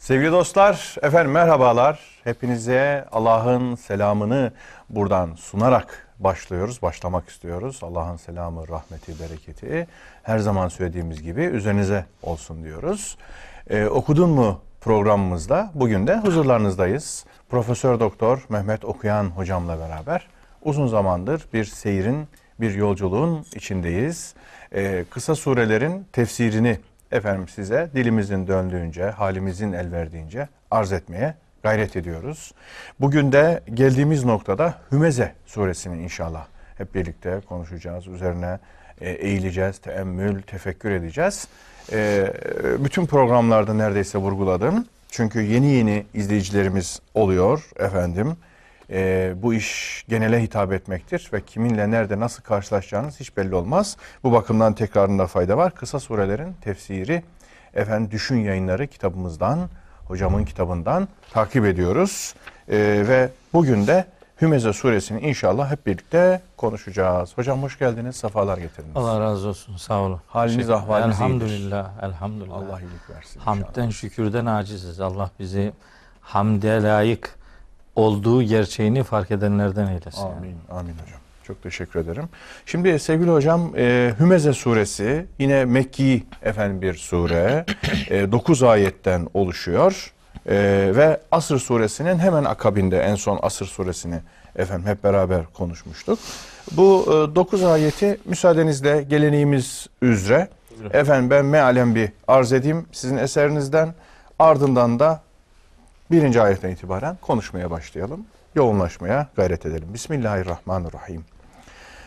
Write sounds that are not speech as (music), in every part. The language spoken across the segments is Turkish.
Sevgili dostlar, efendim merhabalar. Hepinize Allah'ın selamını buradan sunarak başlıyoruz, başlamak istiyoruz. Allah'ın selamı, rahmeti, bereketi her zaman söylediğimiz gibi üzerinize olsun diyoruz. Ee, okudun mu programımızda bugün de huzurlarınızdayız. Profesör Doktor Mehmet Okuyan hocamla beraber uzun zamandır bir seyrin, bir yolculuğun içindeyiz. Ee, kısa surelerin tefsirini efendim size dilimizin döndüğünce, halimizin el verdiğince arz etmeye gayret ediyoruz. Bugün de geldiğimiz noktada Hümeze suresini inşallah hep birlikte konuşacağız. Üzerine e, eğileceğiz, teemmül, tefekkür edeceğiz. E, bütün programlarda neredeyse vurguladım. Çünkü yeni yeni izleyicilerimiz oluyor efendim. E, bu iş genele hitap etmektir ve kiminle nerede nasıl karşılaşacağınız hiç belli olmaz. Bu bakımdan tekrarında fayda var. Kısa surelerin tefsiri efendim düşün yayınları kitabımızdan, hocamın kitabından takip ediyoruz. E, ve bugün de Hümeze suresini inşallah hep birlikte konuşacağız. Hocam hoş geldiniz, sefalar getirdiniz. Allah razı olsun, sağ olun. Haliniz, ahvaliniz Elhamdülillah, elhamdülillah. Allah iyilik versin. Hamden, şükürden aciziz. Allah bizi hamde layık olduğu gerçeğini fark edenlerden eylesin. Amin, amin hocam. Çok teşekkür ederim. Şimdi sevgili hocam e, Hümeze suresi yine Mekki efendim bir sure. 9 ayetten oluşuyor. E, ve Asır suresinin hemen akabinde en son Asır suresini efendim hep beraber konuşmuştuk. Bu 9 ayeti müsaadenizle geleneğimiz üzere efendim ben mealen bir arz edeyim sizin eserinizden ardından da birinci ayetten itibaren konuşmaya başlayalım. Yoğunlaşmaya gayret edelim. Bismillahirrahmanirrahim.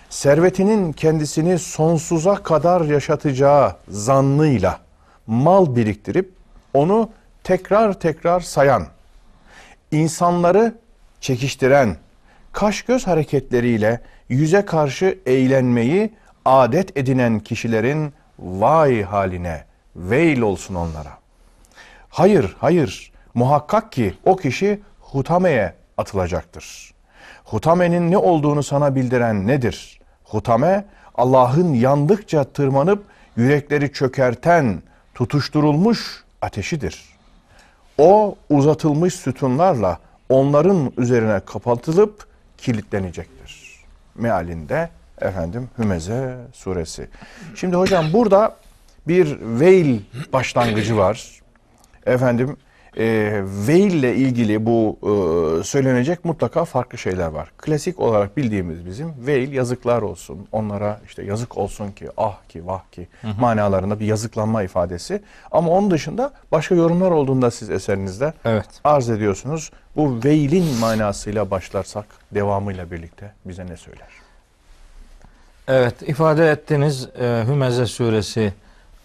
Servetinin kendisini sonsuza kadar yaşatacağı zannıyla mal biriktirip onu tekrar tekrar sayan, insanları çekiştiren, kaş göz hareketleriyle yüze karşı eğlenmeyi adet edinen kişilerin vay haline, veil olsun onlara. Hayır, hayır, muhakkak ki o kişi hutameye atılacaktır. Hutamenin ne olduğunu sana bildiren nedir? Hutame, Allah'ın yandıkça tırmanıp yürekleri çökerten, tutuşturulmuş ateşidir. O uzatılmış sütunlarla onların üzerine kapatılıp kilitlenecektir. Mealinde efendim Hümeze suresi. Şimdi hocam burada bir veil başlangıcı var. Efendim e, veil ile ilgili bu e, söylenecek mutlaka farklı şeyler var. Klasik olarak bildiğimiz bizim veil yazıklar olsun. Onlara işte yazık olsun ki ah ki vah ki hı hı. manalarında bir yazıklanma ifadesi. Ama onun dışında başka yorumlar olduğunda siz eserinizde evet. arz ediyorsunuz. Bu veilin manasıyla başlarsak devamıyla birlikte bize ne söyler? Evet ifade ettiniz e, Hümeze suresi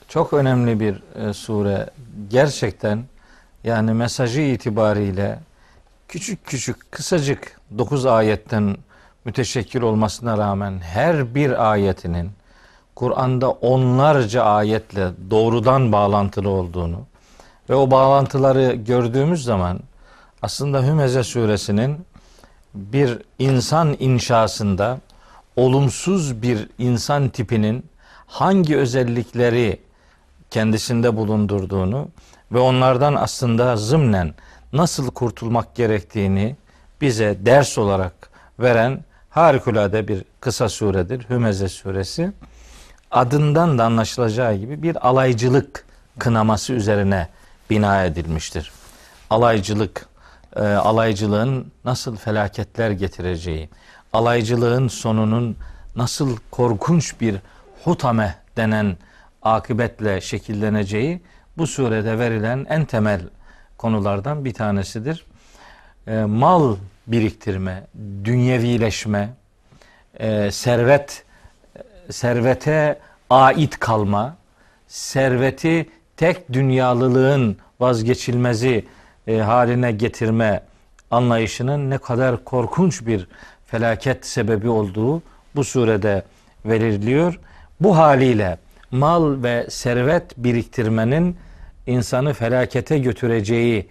çok önemli bir e, sure. Gerçekten yani mesajı itibariyle küçük küçük kısacık 9 ayetten müteşekkil olmasına rağmen her bir ayetinin Kur'an'da onlarca ayetle doğrudan bağlantılı olduğunu ve o bağlantıları gördüğümüz zaman aslında Hümeze suresinin bir insan inşasında olumsuz bir insan tipinin hangi özellikleri kendisinde bulundurduğunu ve onlardan aslında zımnen nasıl kurtulmak gerektiğini bize ders olarak veren harikulade bir kısa suredir. Hümeze suresi. Adından da anlaşılacağı gibi bir alaycılık kınaması üzerine bina edilmiştir. Alaycılık, e, alaycılığın nasıl felaketler getireceği, alaycılığın sonunun nasıl korkunç bir hutame denen akıbetle şekilleneceği bu surede verilen en temel konulardan bir tanesidir. E, mal biriktirme, dünyevileşme, e, servet servete ait kalma, serveti tek dünyalılığın vazgeçilmezi e, haline getirme anlayışının ne kadar korkunç bir felaket sebebi olduğu bu surede veriliyor. Bu haliyle mal ve servet biriktirmenin insanı felakete götüreceği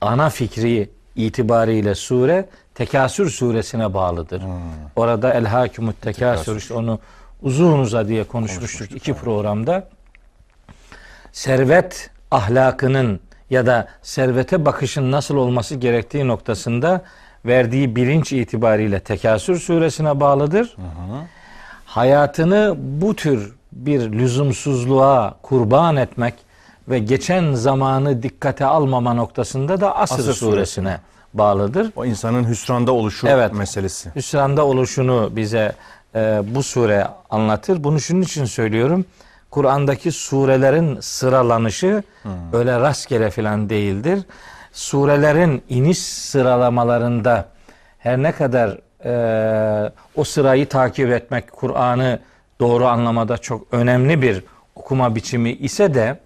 ana fikri itibariyle sure Tekasür suresine bağlıdır. Hmm. Orada El Hakimut Tekasür işte onu uzun uza diye konuşmuştuk iki programda. Servet ahlakının ya da servete bakışın nasıl olması gerektiği noktasında verdiği bilinç itibariyle Tekasür suresine bağlıdır. Hayatını bu tür bir lüzumsuzluğa kurban etmek ve geçen zamanı dikkate almama noktasında da Asr, Asr suresine bağlıdır. O insanın hüsranda oluşu Evet. meselesi. Hüsranda oluşunu bize e, bu sure anlatır. Bunu şunun için söylüyorum. Kur'an'daki surelerin sıralanışı öyle rastgele filan değildir. Surelerin iniş sıralamalarında her ne kadar e, o sırayı takip etmek Kur'an'ı doğru anlamada çok önemli bir okuma biçimi ise de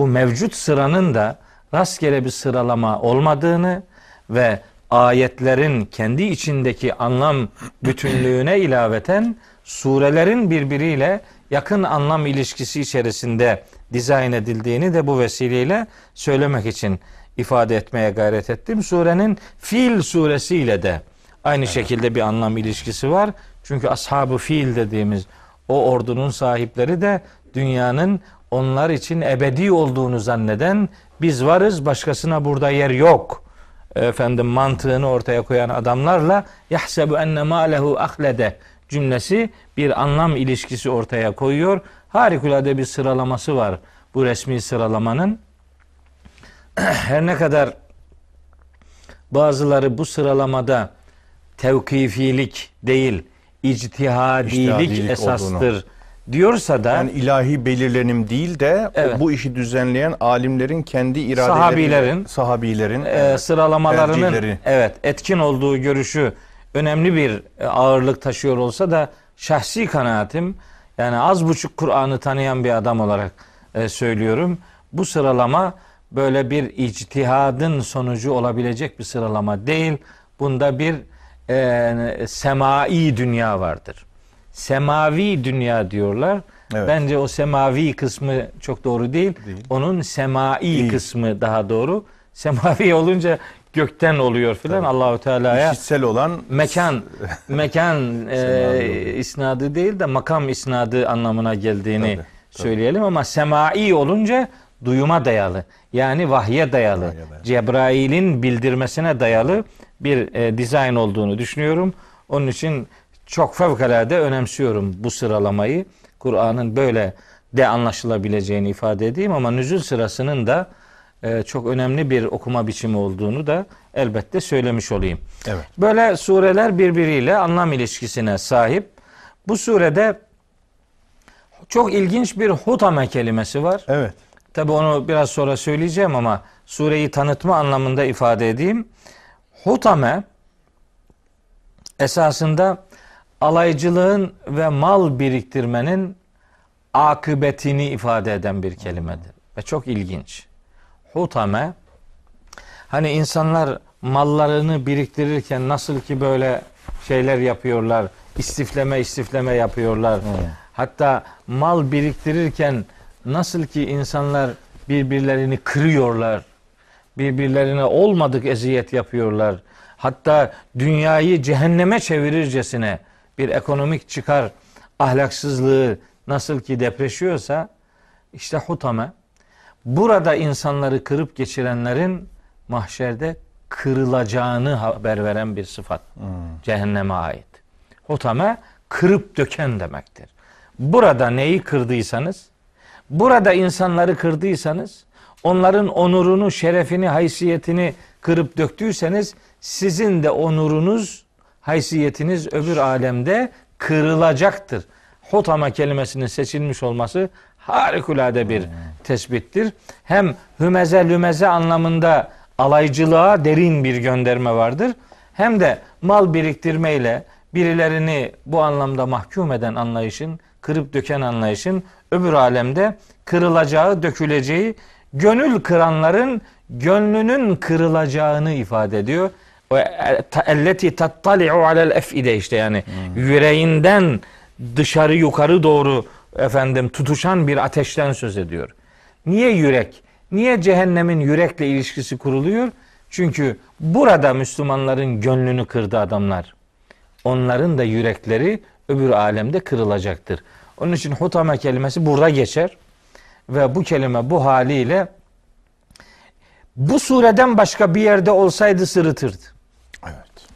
bu mevcut sıranın da rastgele bir sıralama olmadığını ve ayetlerin kendi içindeki anlam bütünlüğüne ilaveten surelerin birbiriyle yakın anlam ilişkisi içerisinde dizayn edildiğini de bu vesileyle söylemek için ifade etmeye gayret ettim. Surenin Fil suresiyle de aynı şekilde bir anlam ilişkisi var. Çünkü ashabı fiil dediğimiz o ordunun sahipleri de dünyanın onlar için ebedi olduğunu zanneden biz varız başkasına burada yer yok efendim mantığını ortaya koyan adamlarla yahsebu enne malehu ahlede cümlesi bir anlam ilişkisi ortaya koyuyor. Harikulade bir sıralaması var bu resmi sıralamanın. (clears throat) Her ne kadar bazıları bu sıralamada tevkifilik değil ictihadilik, İctihadilik esastır olduğunu. Diyorsa da Yani ilahi belirlenim değil de Evet. bu işi düzenleyen alimlerin kendi iradeleri, Sahabilerin, sahabilerin e, sıralamalarının tercihleri. evet etkin olduğu görüşü önemli bir e, ağırlık taşıyor olsa da şahsi kanaatim yani az buçuk Kur'an'ı tanıyan bir adam olarak e, söylüyorum. Bu sıralama böyle bir ictihadın sonucu olabilecek bir sıralama değil. Bunda bir e, semai dünya vardır. Semavi dünya diyorlar. Evet. Bence o semavi kısmı çok doğru değil. Değil. Onun semai Değil. kısmı daha doğru. Semavi (laughs) olunca gökten oluyor filan. Allahu Teala'ya İşitsel olan mekan (laughs) mekan e, isnadı değil de makam isnadı anlamına geldiğini Tabii, tabii. söyleyelim ama semai olunca duyuma dayalı. Yani vahye dayalı. Vahye dayalı. Cebrail'in bildirmesine dayalı bir e, dizayn olduğunu düşünüyorum. Onun için çok fevkalade önemsiyorum bu sıralamayı. Kur'an'ın böyle de anlaşılabileceğini ifade edeyim ama nüzul sırasının da e, çok önemli bir okuma biçimi olduğunu da elbette söylemiş olayım. evet. Böyle sureler birbiriyle anlam ilişkisine sahip. Bu surede çok ilginç bir hutame kelimesi var. Evet. Tabi onu biraz sonra söyleyeceğim ama sureyi tanıtma anlamında ifade edeyim. Hutame esasında alaycılığın ve mal biriktirmenin akıbetini ifade eden bir kelimedir. Ve çok ilginç. Hutame hani insanlar mallarını biriktirirken nasıl ki böyle şeyler yapıyorlar, istifleme istifleme yapıyorlar. Hatta mal biriktirirken nasıl ki insanlar birbirlerini kırıyorlar, birbirlerine olmadık eziyet yapıyorlar. Hatta dünyayı cehenneme çevirircesine bir ekonomik çıkar ahlaksızlığı nasıl ki depreşiyorsa işte hutame burada insanları kırıp geçirenlerin mahşerde kırılacağını haber veren bir sıfat. Cehenneme ait. Hutame kırıp döken demektir. Burada neyi kırdıysanız, burada insanları kırdıysanız, onların onurunu, şerefini, haysiyetini kırıp döktüyseniz sizin de onurunuz, haysiyetiniz öbür alemde kırılacaktır. Hutama kelimesinin seçilmiş olması harikulade bir tespittir. Hem hümeze lümeze anlamında alaycılığa derin bir gönderme vardır. Hem de mal biriktirmeyle birilerini bu anlamda mahkum eden anlayışın, kırıp döken anlayışın öbür alemde kırılacağı, döküleceği, gönül kıranların gönlünün kırılacağını ifade ediyor. Ve elleti tattali'u alel efide işte yani yüreğinden dışarı yukarı doğru efendim tutuşan bir ateşten söz ediyor. Niye yürek? Niye cehennemin yürekle ilişkisi kuruluyor? Çünkü burada Müslümanların gönlünü kırdı adamlar. Onların da yürekleri öbür alemde kırılacaktır. Onun için hutame kelimesi burada geçer. Ve bu kelime bu haliyle bu sureden başka bir yerde olsaydı sırıtırdı.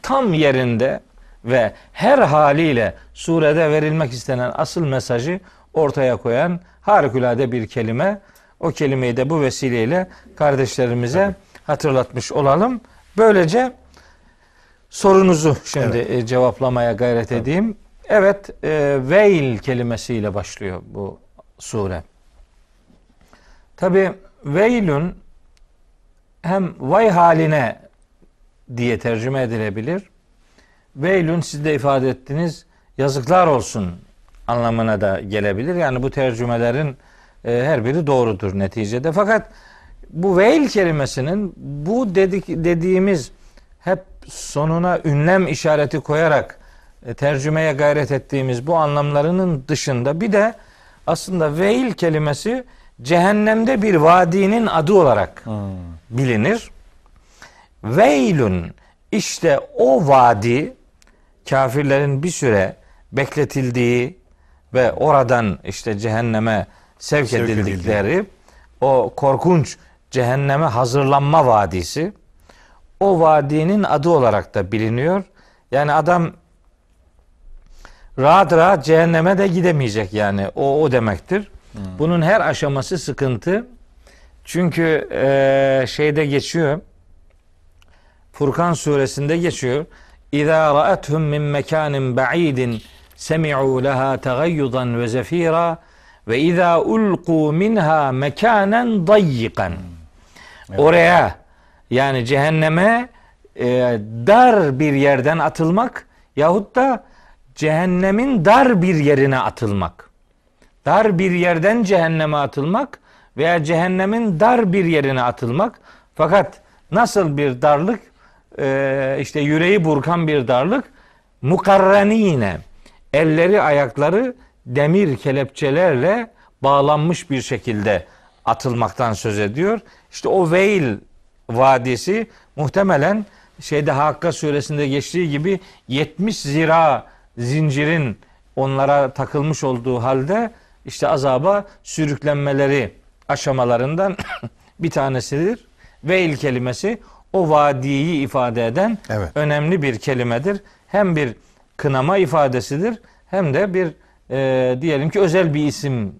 Evet. Tam yerinde ve her haliyle surede verilmek istenen asıl mesajı ortaya koyan harikulade bir kelime. O kelimeyi de bu vesileyle kardeşlerimize hatırlatmış olalım. Böylece sorunuzu şimdi e, cevaplamaya gayret edeyim. Evet, e, veil kelimesiyle başlıyor bu sure. Tabi veilün hem vay haline diye tercüme edilebilir. Veilün siz de ifade ettiniz yazıklar olsun anlamına da gelebilir. Yani bu tercümelerin e, her biri doğrudur neticede. Fakat bu veil kelimesinin bu dedik, dediğimiz hep sonuna ünlem işareti koyarak e, tercümeye gayret ettiğimiz bu anlamlarının dışında bir de aslında veil kelimesi cehennemde bir vadinin adı olarak bilinir. Veilün işte o vadi kafirlerin bir süre bekletildiği ve oradan işte cehenneme sevk, Sevk edildikleri o korkunç cehenneme hazırlanma vadisi o vadinin adı olarak da biliniyor. Yani adam rahat rahat cehenneme de gidemeyecek yani. O o demektir. Bunun her aşaması sıkıntı. Çünkü eee, şeyde geçiyor. Furkan suresinde geçiyor. İza ra'atuhum min mekanin ba'idin semi'u leha tagayyudan ve zefira ve iza ulqu minha mekanen dayyikan. Oraya yani cehenneme e, dar bir yerden atılmak yahut da cehennemin dar bir yerine atılmak. Dar bir yerden cehenneme atılmak veya cehennemin dar bir yerine atılmak. Fakat nasıl bir darlık? Ee, işte yüreği burkan bir darlık. Mukarrenine elleri ayakları demir kelepçelerle bağlanmış bir şekilde atılmaktan söz ediyor. İşte o Veil vadisi muhtemelen şeyde Hakka suresinde geçtiği gibi 70 zira zincirin onlara takılmış olduğu halde işte azaba sürüklenmeleri aşamalarından (coughs) bir tanesidir. Veil kelimesi o vadiyi ifade eden Evet. önemli bir kelimedir. Hem bir kınama ifadesidir hem de bir e, diyelim ki özel bir isim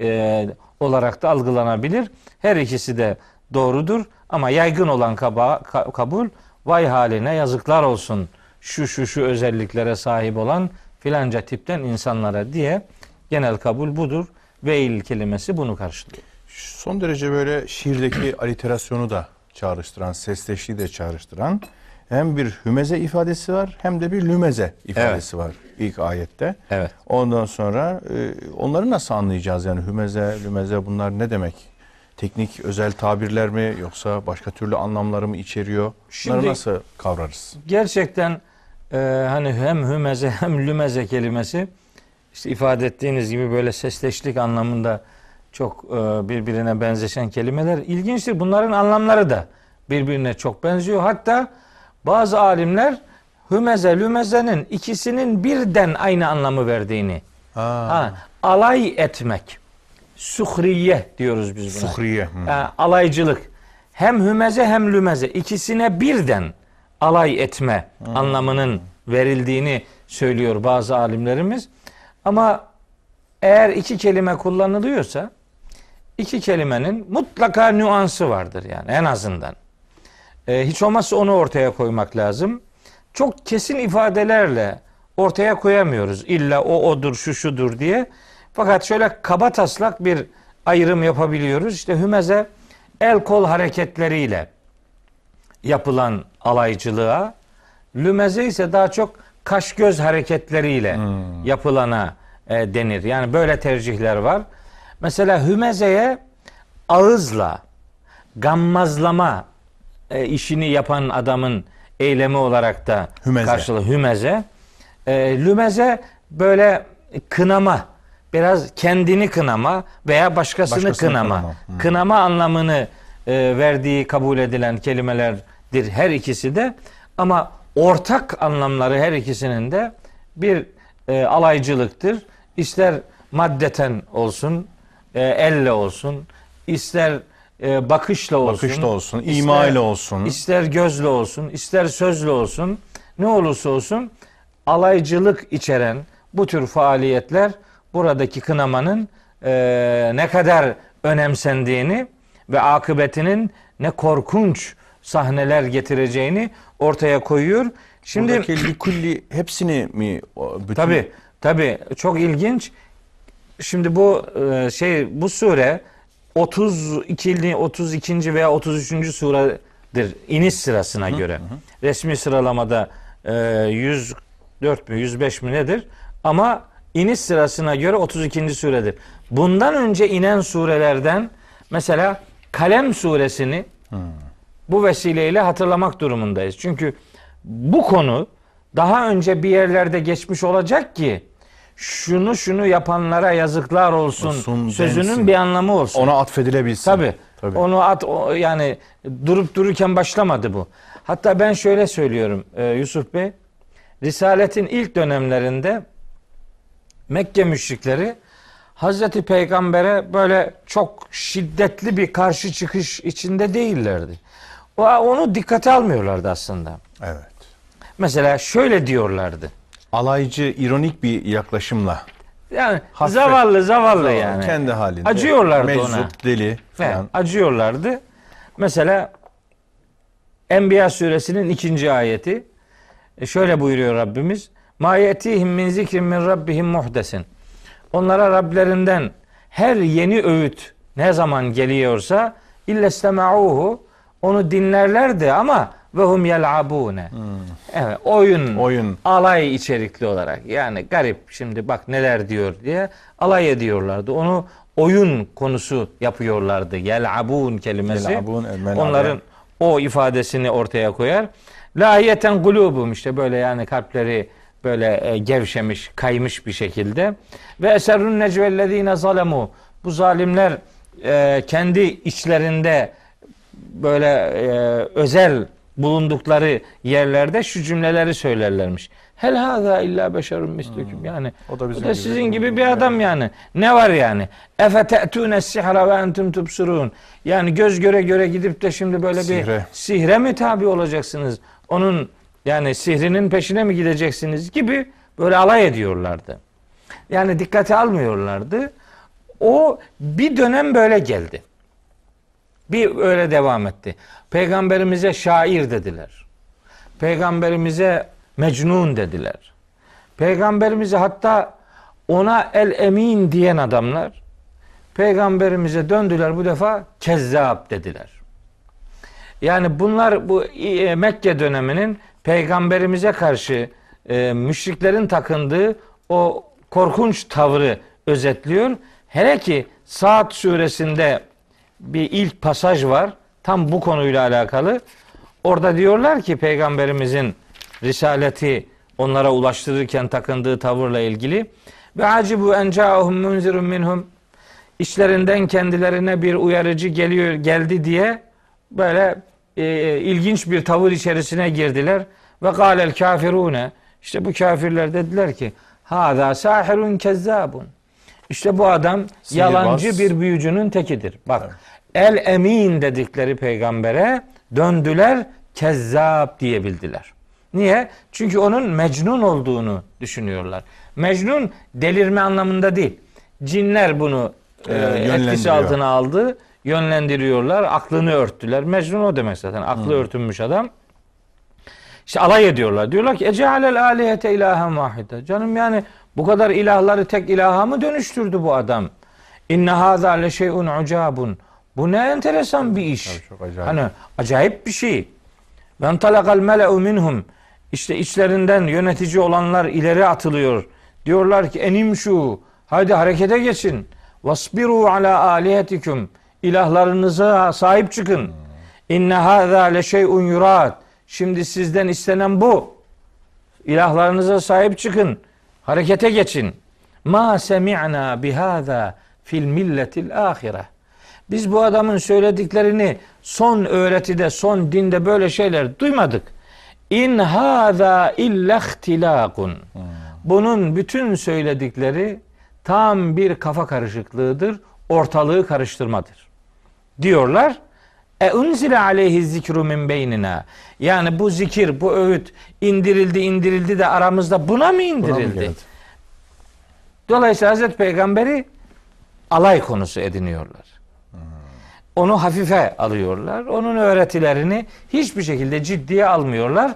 e, olarak da algılanabilir. Her ikisi de doğrudur ama yaygın olan kaba, ka- kabul vay haline yazıklar olsun şu şu şu özelliklere sahip olan filanca tipten insanlara diye genel kabul budur. Veil kelimesi bunu karşılıyor. Son derece böyle şiirdeki (clears throat) aliterasyonu da çağrıştıran, sesleşliği de çağrıştıran hem bir hümeze ifadesi var hem de bir lümeze ifadesi var ilk ayette. Evet. Ondan sonra e, onları nasıl anlayacağız yani hümeze, lümeze bunlar ne demek? Teknik özel tabirler mi yoksa başka türlü anlamları mı içeriyor? Bunları Şimdi- nasıl kavrarız? Gerçekten e, hani hem hümeze (laughs) hem lümeze kelimesi işte ifade ettiğiniz gibi böyle sesleşlik anlamında çok e, birbirine benzeşen kelimeler ilginçtir. Bunların anlamları da birbirine çok benziyor. Hatta bazı alimler hümeze lümezenin ikisinin birden aynı anlamı verdiğini ha, alay etmek suhriye diyoruz biz buna. Suhriye. Hı. Yani alaycılık. Hem hümeze hem lümeze ikisine birden alay etme anlamının verildiğini söylüyor bazı alimlerimiz. Ama eğer iki kelime kullanılıyorsa iki kelimenin mutlaka nüansı vardır yani en azından. Ee, hiç olmazsa onu ortaya koymak lazım. Çok kesin ifadelerle ortaya koyamıyoruz. İlla o odur, şu şudur diye. Fakat şöyle kaba taslak bir ayrım yapabiliyoruz. İşte hümeze el kol hareketleriyle yapılan alaycılığa, lümeze ise daha çok kaş göz hareketleriyle yapılana e, denir. Yani böyle tercihler var. Mesela hümezeye ağızla gammazlama e, işini yapan adamın eylemi olarak da Hümeze. karşılığı hümeze. E, lümeze böyle kınama, biraz kendini kınama veya başkasını, Başkasını kınama. kınama. Hmm. Kınama anlamını e, verdiği kabul edilen kelimelerdir her ikisi de. Ama ortak anlamları her ikisinin de bir e, alaycılıktır. İster maddeten olsun, e, elle olsun, ister e, bakışla olsun. Bakışla olsun, ister- ima ile olsun. ister gözle olsun, ister sözle olsun, ne olursa olsun alaycılık içeren bu tür faaliyetler buradaki kınamanın e, ne kadar önemsendiğini ve akıbetinin ne korkunç sahneler getireceğini ortaya koyuyor. Şimdi Buradaki likulli hepsini mi? o Bütün... Tabi tabi çok ilginç. Şimdi bu e, şey bu sure 32. 32. veya 33. suredir iniş sırasına göre. Resmi sıralamada e, 104 mü 105 mi nedir? Ama iniş sırasına göre 32. suredir. Bundan önce inen surelerden mesela Kalem suresini bu vesileyle hatırlamak durumundayız. Çünkü bu konu daha önce bir yerlerde geçmiş olacak ki şunu şunu yapanlara yazıklar olsun, Olsun sözünün densin. bir anlamı olsun. Ona atfedilebilsin. Tabii. Tabii. Onu at o, yani durup dururken başlamadı bu. Hatta ben şöyle söylüyorum e, Yusuf Bey. Risaletin ilk dönemlerinde Mekke müşrikleri Hazreti Peygamber'e böyle çok şiddetli bir karşı çıkış içinde değillerdi. O- Onu dikkate almıyorlardı aslında. Evet. Mesela şöyle diyorlardı. Alaycı, ironik bir yaklaşımla. Yani Hafif- zavallı zavallı yani. Kendi halinde. Acıyorlardı Meczup, ona. deli falan. acıyorlardı. Mesela Enbiya suresinin ikinci ayeti e, şöyle buyuruyor Rabbimiz. Ma yetihim min zikrin min rabbihim muhdesin. Onlara Rablerinden her yeni öğüt ne zaman geliyorsa illestema'uhu onu dinlerlerdi ama ve hum yel'abune. Evet, oyun, Oyun. alay içerikli olarak. Yani garip şimdi bak neler diyor diye alay ediyorlardı. Onu oyun konusu yapıyorlardı. Yel'abun kelimesi. Yel'abun, onların o ifadesini ortaya koyar. Lahiyeten kulubum işte böyle yani kalpleri böyle e, gevşemiş, kaymış bir şekilde. Ve eserrun necvellezine zalemu. Bu zalimler e, kendi içlerinde böyle e, özel bulundukları yerlerde şu cümleleri söylerlermiş. Hel haza illa beşerun mislüküm. Yani O da bizim bu da gibi. sizin gibi bir adam yani. Ne var yani? Efe te'tûne sihra ve entum tubsirun. Yani göz göre göre gidip de şimdi böyle bir Sihre. sihre mi tabi olacaksınız? Onun yani sihrinin peşine mi gideceksiniz gibi böyle alay ediyorlardı. Yani dikkate almıyorlardı. O bir dönem böyle geldi. Bir öyle devam etti. Peygamberimize şair dediler. Peygamberimize mecnun dediler. Peygamberimize hatta ona el emin diyen adamlar peygamberimize döndüler bu defa kezzap dediler. Yani bunlar bu e, Mekke döneminin peygamberimize karşı e, müşriklerin takındığı o korkunç tavrı özetliyor. Hele ki Saat suresinde bir ilk pasaj var. Tam bu konuyla alakalı. Orada diyorlar ki peygamberimizin risaleti onlara ulaştırırken takındığı tavırla ilgili ve acibu en ca'ahum munzirun minhum işlerinden kendilerine bir uyarıcı geliyor geldi diye böyle e, ilginç bir tavır içerisine girdiler ve galel kafirune işte bu kafirler dediler ki hada sahirun kezzabun işte bu adam Sihirbaz. yalancı bir büyücünün tekidir. Bak el emin dedikleri peygambere döndüler kezzap diyebildiler. Niye? Çünkü onun mecnun olduğunu düşünüyorlar. Mecnun delirme anlamında değil. Cinler bunu e, Ee, etkisi yönlendiriyor. altına aldı. Yönlendiriyorlar. Aklını örttüler. Mecnun o demek zaten. Aklı örtünmüş adam. İşte alay ediyorlar. Diyorlar ki ecealel alihete ilahen vahide. Canım yani bu kadar ilahları tek ilaha mı dönüştürdü bu adam? İnne hâzâ le şey'un ucabun. Bu ne enteresan bir iş. Tabii çok acayip. Hani acayip bir şey. Ben talakal mele'u minhum. İşte içlerinden yönetici olanlar ileri atılıyor. Diyorlar ki enim şu. Haydi harekete geçin. Vasbiru ala alihetikum. İlahlarınıza sahip çıkın. İnne hâzâ le şey'un yurad. Şimdi sizden istenen bu. İlahlarınıza sahip çıkın. Harekete geçin. Ma semi'na bihâzâ fil milletil ahire. Biz bu adamın söylediklerini son öğretide, son dinde böyle şeyler duymadık. İn hâzâ illa ihtilâkun. Bunun bütün söyledikleri tam bir kafa karışıklığıdır, ortalığı karıştırmadır. diyorlar. E unzile aleyhi zikru min beynina. Yani bu zikir, bu öğüt indirildi, indirildi de aramızda buna mı Buna mı indirildi? Dolayısıyla Hazreti Peygamberi alay konusu ediniyorlar. Onu hafife alıyorlar. Onun öğretilerini hiçbir şekilde ciddiye almıyorlar.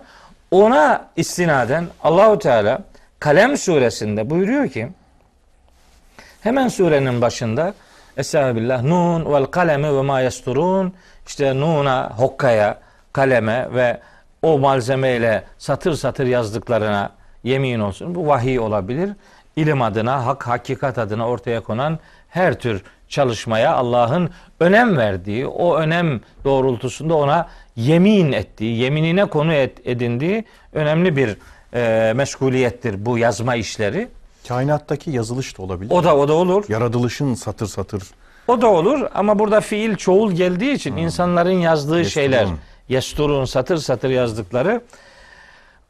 Ona istinaden Allahu Teala Kalem suresinde buyuruyor ki hemen surenin başında Estağfirullah Nun vel kalemi ve ma yasturun işte Nun'a, Hokka'ya, kaleme ve o malzemeyle satır satır yazdıklarına yemin olsun. Bu vahiy olabilir. İlim adına, hak, hakikat adına ortaya konan her tür çalışmaya Allah'ın önem verdiği, o önem doğrultusunda ona yemin ettiği, yeminine konu et, edindiği önemli bir e, meşguliyettir bu yazma işleri. Kainattaki yazılış da olabilir. O da o da olur. Yaratılışın satır satır O da olur ama burada fiil çoğul geldiği için insanların yazdığı Yesturun. şeyler yesturun satır satır yazdıkları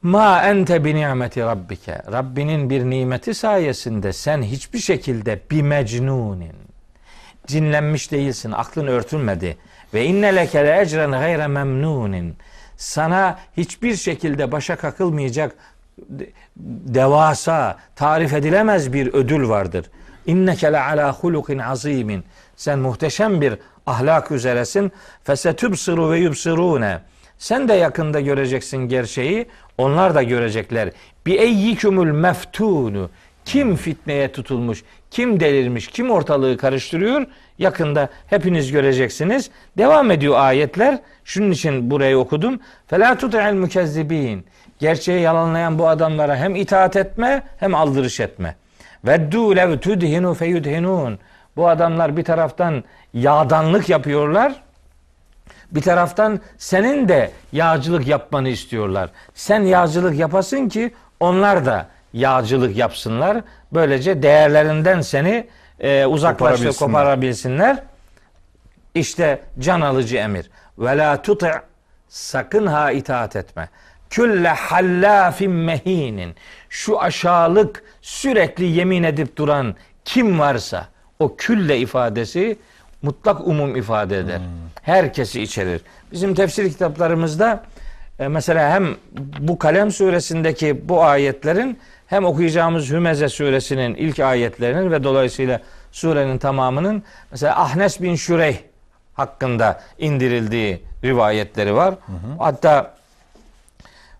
ma ente bi nimeti rabbike Rabbinin bir nimeti sayesinde sen hiçbir şekilde bir mecnunin cinlenmiş değilsin aklın örtülmedi ve inne leke le ecren gayre memnunin sana hiçbir şekilde başa kakılmayacak de- devasa tarif edilemez bir ödül vardır. İnneke le ala hulukin azimin. Sen muhteşem bir ahlak üzeresin. Fesetübsiru ve yubsirune. Sen de yakında göreceksin gerçeği. Onlar da görecekler. Bi eyyikumul meftunu. Kim fitneye tutulmuş, kim delirmiş, kim ortalığı karıştırıyor? Yakında hepiniz göreceksiniz. Devam ediyor ayetler. Şunun için burayı okudum. Fela tuti'il mükezzibin. Gerçeği yalanlayan bu adamlara hem itaat etme hem aldırış etme. Veddu lev tudhinu feyudhinun. Bu adamlar bir taraftan yağdanlık yapıyorlar. Bir taraftan senin de yağcılık yapmanı istiyorlar. Sen yağcılık yapasın ki onlar da yağcılık yapsınlar. Böylece değerlerinden seni e, uzaklaştır, Koparabilsinler. İşte can alıcı emir. Ve la tuti' sakın ha itaat etme. Külle hallafin mehinin. Şu aşağılık sürekli yemin edip duran kim varsa o külle ifadesi mutlak umum ifade eder. Herkesi içerir. Bizim tefsir kitaplarımızda e, mesela hem bu Kalem suresindeki bu ayetlerin hem okuyacağımız Hümeze suresinin ilk ayetlerinin ve dolayısıyla surenin tamamının mesela Ahnes bin Şureyh hakkında indirildiği rivayetleri var. Hatta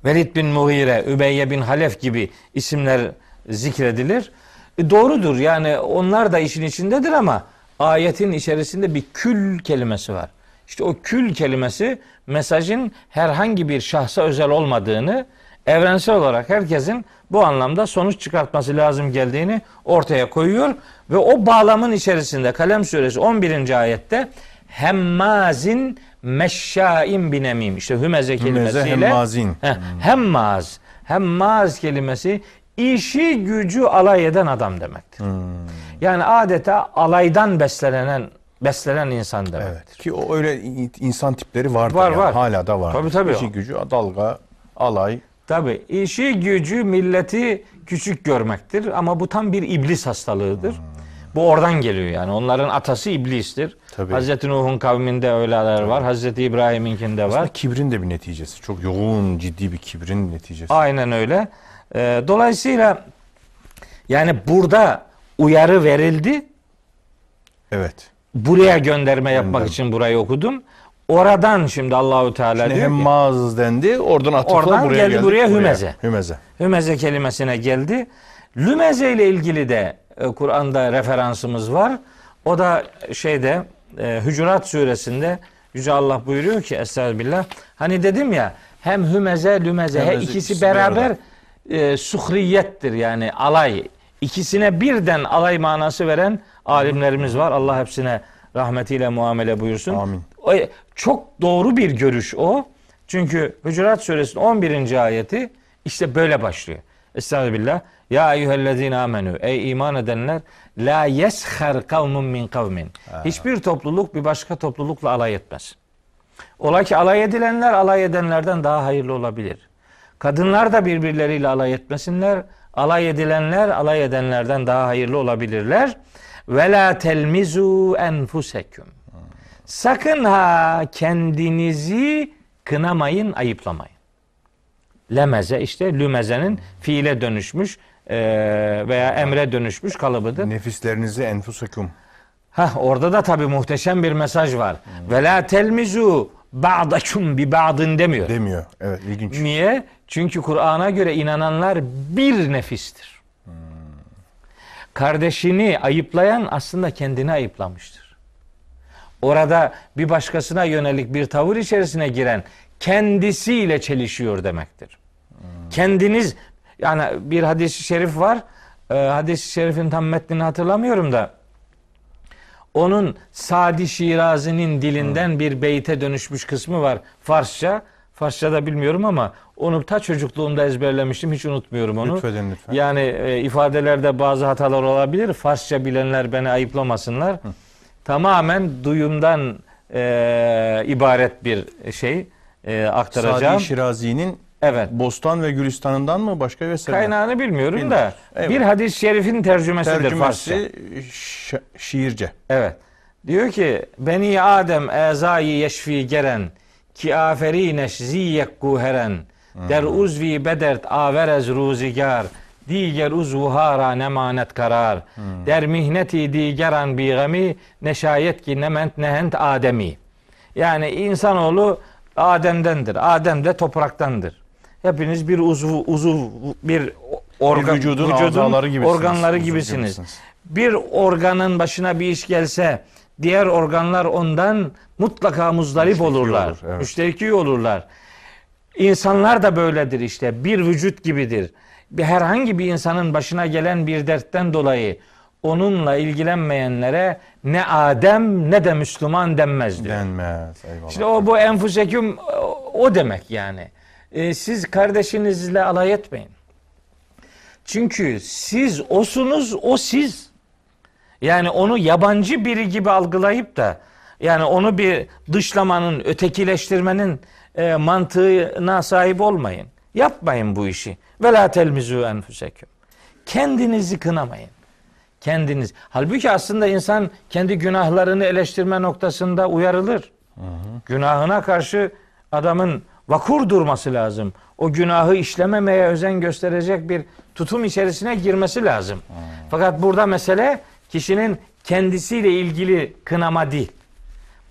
Velid bin Mughire, Übeyye bin Halef gibi isimler zikredilir. E, doğrudur yani onlar da işin içindedir ama ayetin içerisinde bir kül kelimesi var. İşte o kül kelimesi mesajın herhangi bir şahsa özel olmadığını, evrensel olarak herkesin bu anlamda sonuç çıkartması lazım geldiğini ortaya koyuyor ve o bağlamın içerisinde Kalem suresi 11. ayette hemmazin meşşain binemim işte hümeze kelimesiyle hemmazin. Heh, hemmaz. Hemmaz kelimesi işi gücü alay eden adam demektir. Yani adeta alaydan beslenen beslenen insan demektir. Evet. Ki o öyle in- insan tipleri vardı. Var, yani. var. Hala da var. Tabii, tabii. İşi gücü, dalga, alay. Tabi işi gücü milleti küçük görmektir ama bu tam bir iblis hastalığıdır. Bu oradan geliyor yani. Onların atası iblistir. Tabii. Hazreti Nuh'un kavminde öyleler var. Hazreti İbrahim'inkinde var. Aslında kibrin de bir neticesi. Çok yoğun, ciddi bir kibrin neticesi. Aynen öyle. Ee, dolayısıyla yani burada uyarı verildi. Evet. Buraya gönderme yapmak Gönderme. için burayı okudum. Oradan şimdi Allahu Teala Şimdi diyor ki hemmaz dendi. Oradan atıfla Oradan buraya geldi geldik, buraya hümeze. Hümeze. Hümeze kelimesine geldi. Lümeze ile ilgili de e, Kur'an'da referansımız var. O da şeyde e, Hücurat suresinde Yüce Allah buyuruyor ki Estağfirullah. Hani dedim ya hem hümeze lümeze he Hümeze ikisi ikisi beraber e, suhriyettir yani alay. İkisine birden alay manası veren alimlerimiz var. Allah hepsine rahmetiyle muamele buyursun. Amin. O, çok doğru bir görüş o. Çünkü Hucurat Suresinin 11. ayeti işte böyle başlıyor. Estağfirullah. Ya eyyühellezine amenü. Ey iman edenler. La yeshar kavmun min kavmin. Hiçbir topluluk bir başka toplulukla alay etmez. Ola ki alay edilenler alay edenlerden daha hayırlı olabilir. Kadınlar da birbirleriyle alay etmesinler. Alay edilenler alay edenlerden daha hayırlı olabilirler. Ve la telmizu enfuseküm. Sakın ha kendinizi kınamayın, ayıplamayın. Lemeze işte lümezenin fiile dönüşmüş e, veya emre dönüşmüş kalıbıdır. Nefislerinizi enfusakum. Hah orada da tabii muhteşem bir mesaj var. Ve la telmizu ba'dakum bi ba'dın demiyor. Demiyor. Evet ilginç. Niye? Çünkü Kur'an'a göre inananlar bir nefistir. Kardeşini ayıplayan aslında kendini ayıplamıştır. Orada bir başkasına yönelik bir tavır içerisine giren kendisiyle çelişiyor demektir. Kendiniz yani bir hadis-i şerif var. Ee, hadis-i şerifin tam metnini hatırlamıyorum da onun Sadi Şirazi'nin dilinden bir beyte dönüşmüş kısmı var Farsça. Farsça da bilmiyorum ama onu ta çocukluğumda ezberlemiştim. Hiç unutmuyorum onu. Lütfedin lütfen. Yani e, ifadelerde bazı hatalar olabilir. Farsça bilenler beni ayıplamasınlar. Tamamen duyumdan e, ibaret bir şey e, aktaracağım. Sadi Şirazi'nin evet. Bostan ve Gülistan'ından mı başka eserden? Kaynağını bilmiyorum da Bilmiyoruz. Evet. bir hadis-i şerifin tercümesidir Farsça. Tercümesi şi- şiirce. Evet. Diyor ki Beni Adem ezayı yeşfi geren ki aferineş ziyek guheren der uzvi bedert averez ruzigar diger uzvuhara nemanet karar der mihneti digeran bi gami neşayet ki nement nehent ademi yani insanoğlu Adem'dendir. Adem de topraktandır. Hepiniz bir uzvu uzuv bir organ, Bir vücudun azaları gibisiniz. organları Uzuv gibisiniz. gibisiniz. Bir organın başına bir iş gelse diğer organlar ondan mutlaka muzdarip Müşteki olurlar. olur, evet. Müşteki olurlar. İnsanlar da böyledir işte. Bir vücut gibidir. Bir herhangi bir insanın başına gelen bir dertten dolayı onunla ilgilenmeyenlere ne Adem ne de Müslüman denmez diyor. Denmez. Eyvallah. İşte o bu enfuseküm o demek yani. Ee, siz kardeşinizle alay etmeyin. Çünkü siz osunuz, o siz. Yani onu yabancı biri gibi algılayıp da yani onu bir dışlamanın, ötekileştirmenin e, mantığına sahip olmayın. Yapmayın bu işi. Ve la telmizu enfuseküm. Kendinizi kınamayın. Kendiniz. Halbuki aslında insan kendi günahlarını eleştirme noktasında uyarılır. Günahına karşı adamın vakur durması lazım. O günahı işlememeye özen gösterecek bir tutum içerisine girmesi lazım. Fakat burada mesele kişinin kendisiyle ilgili kınama değil.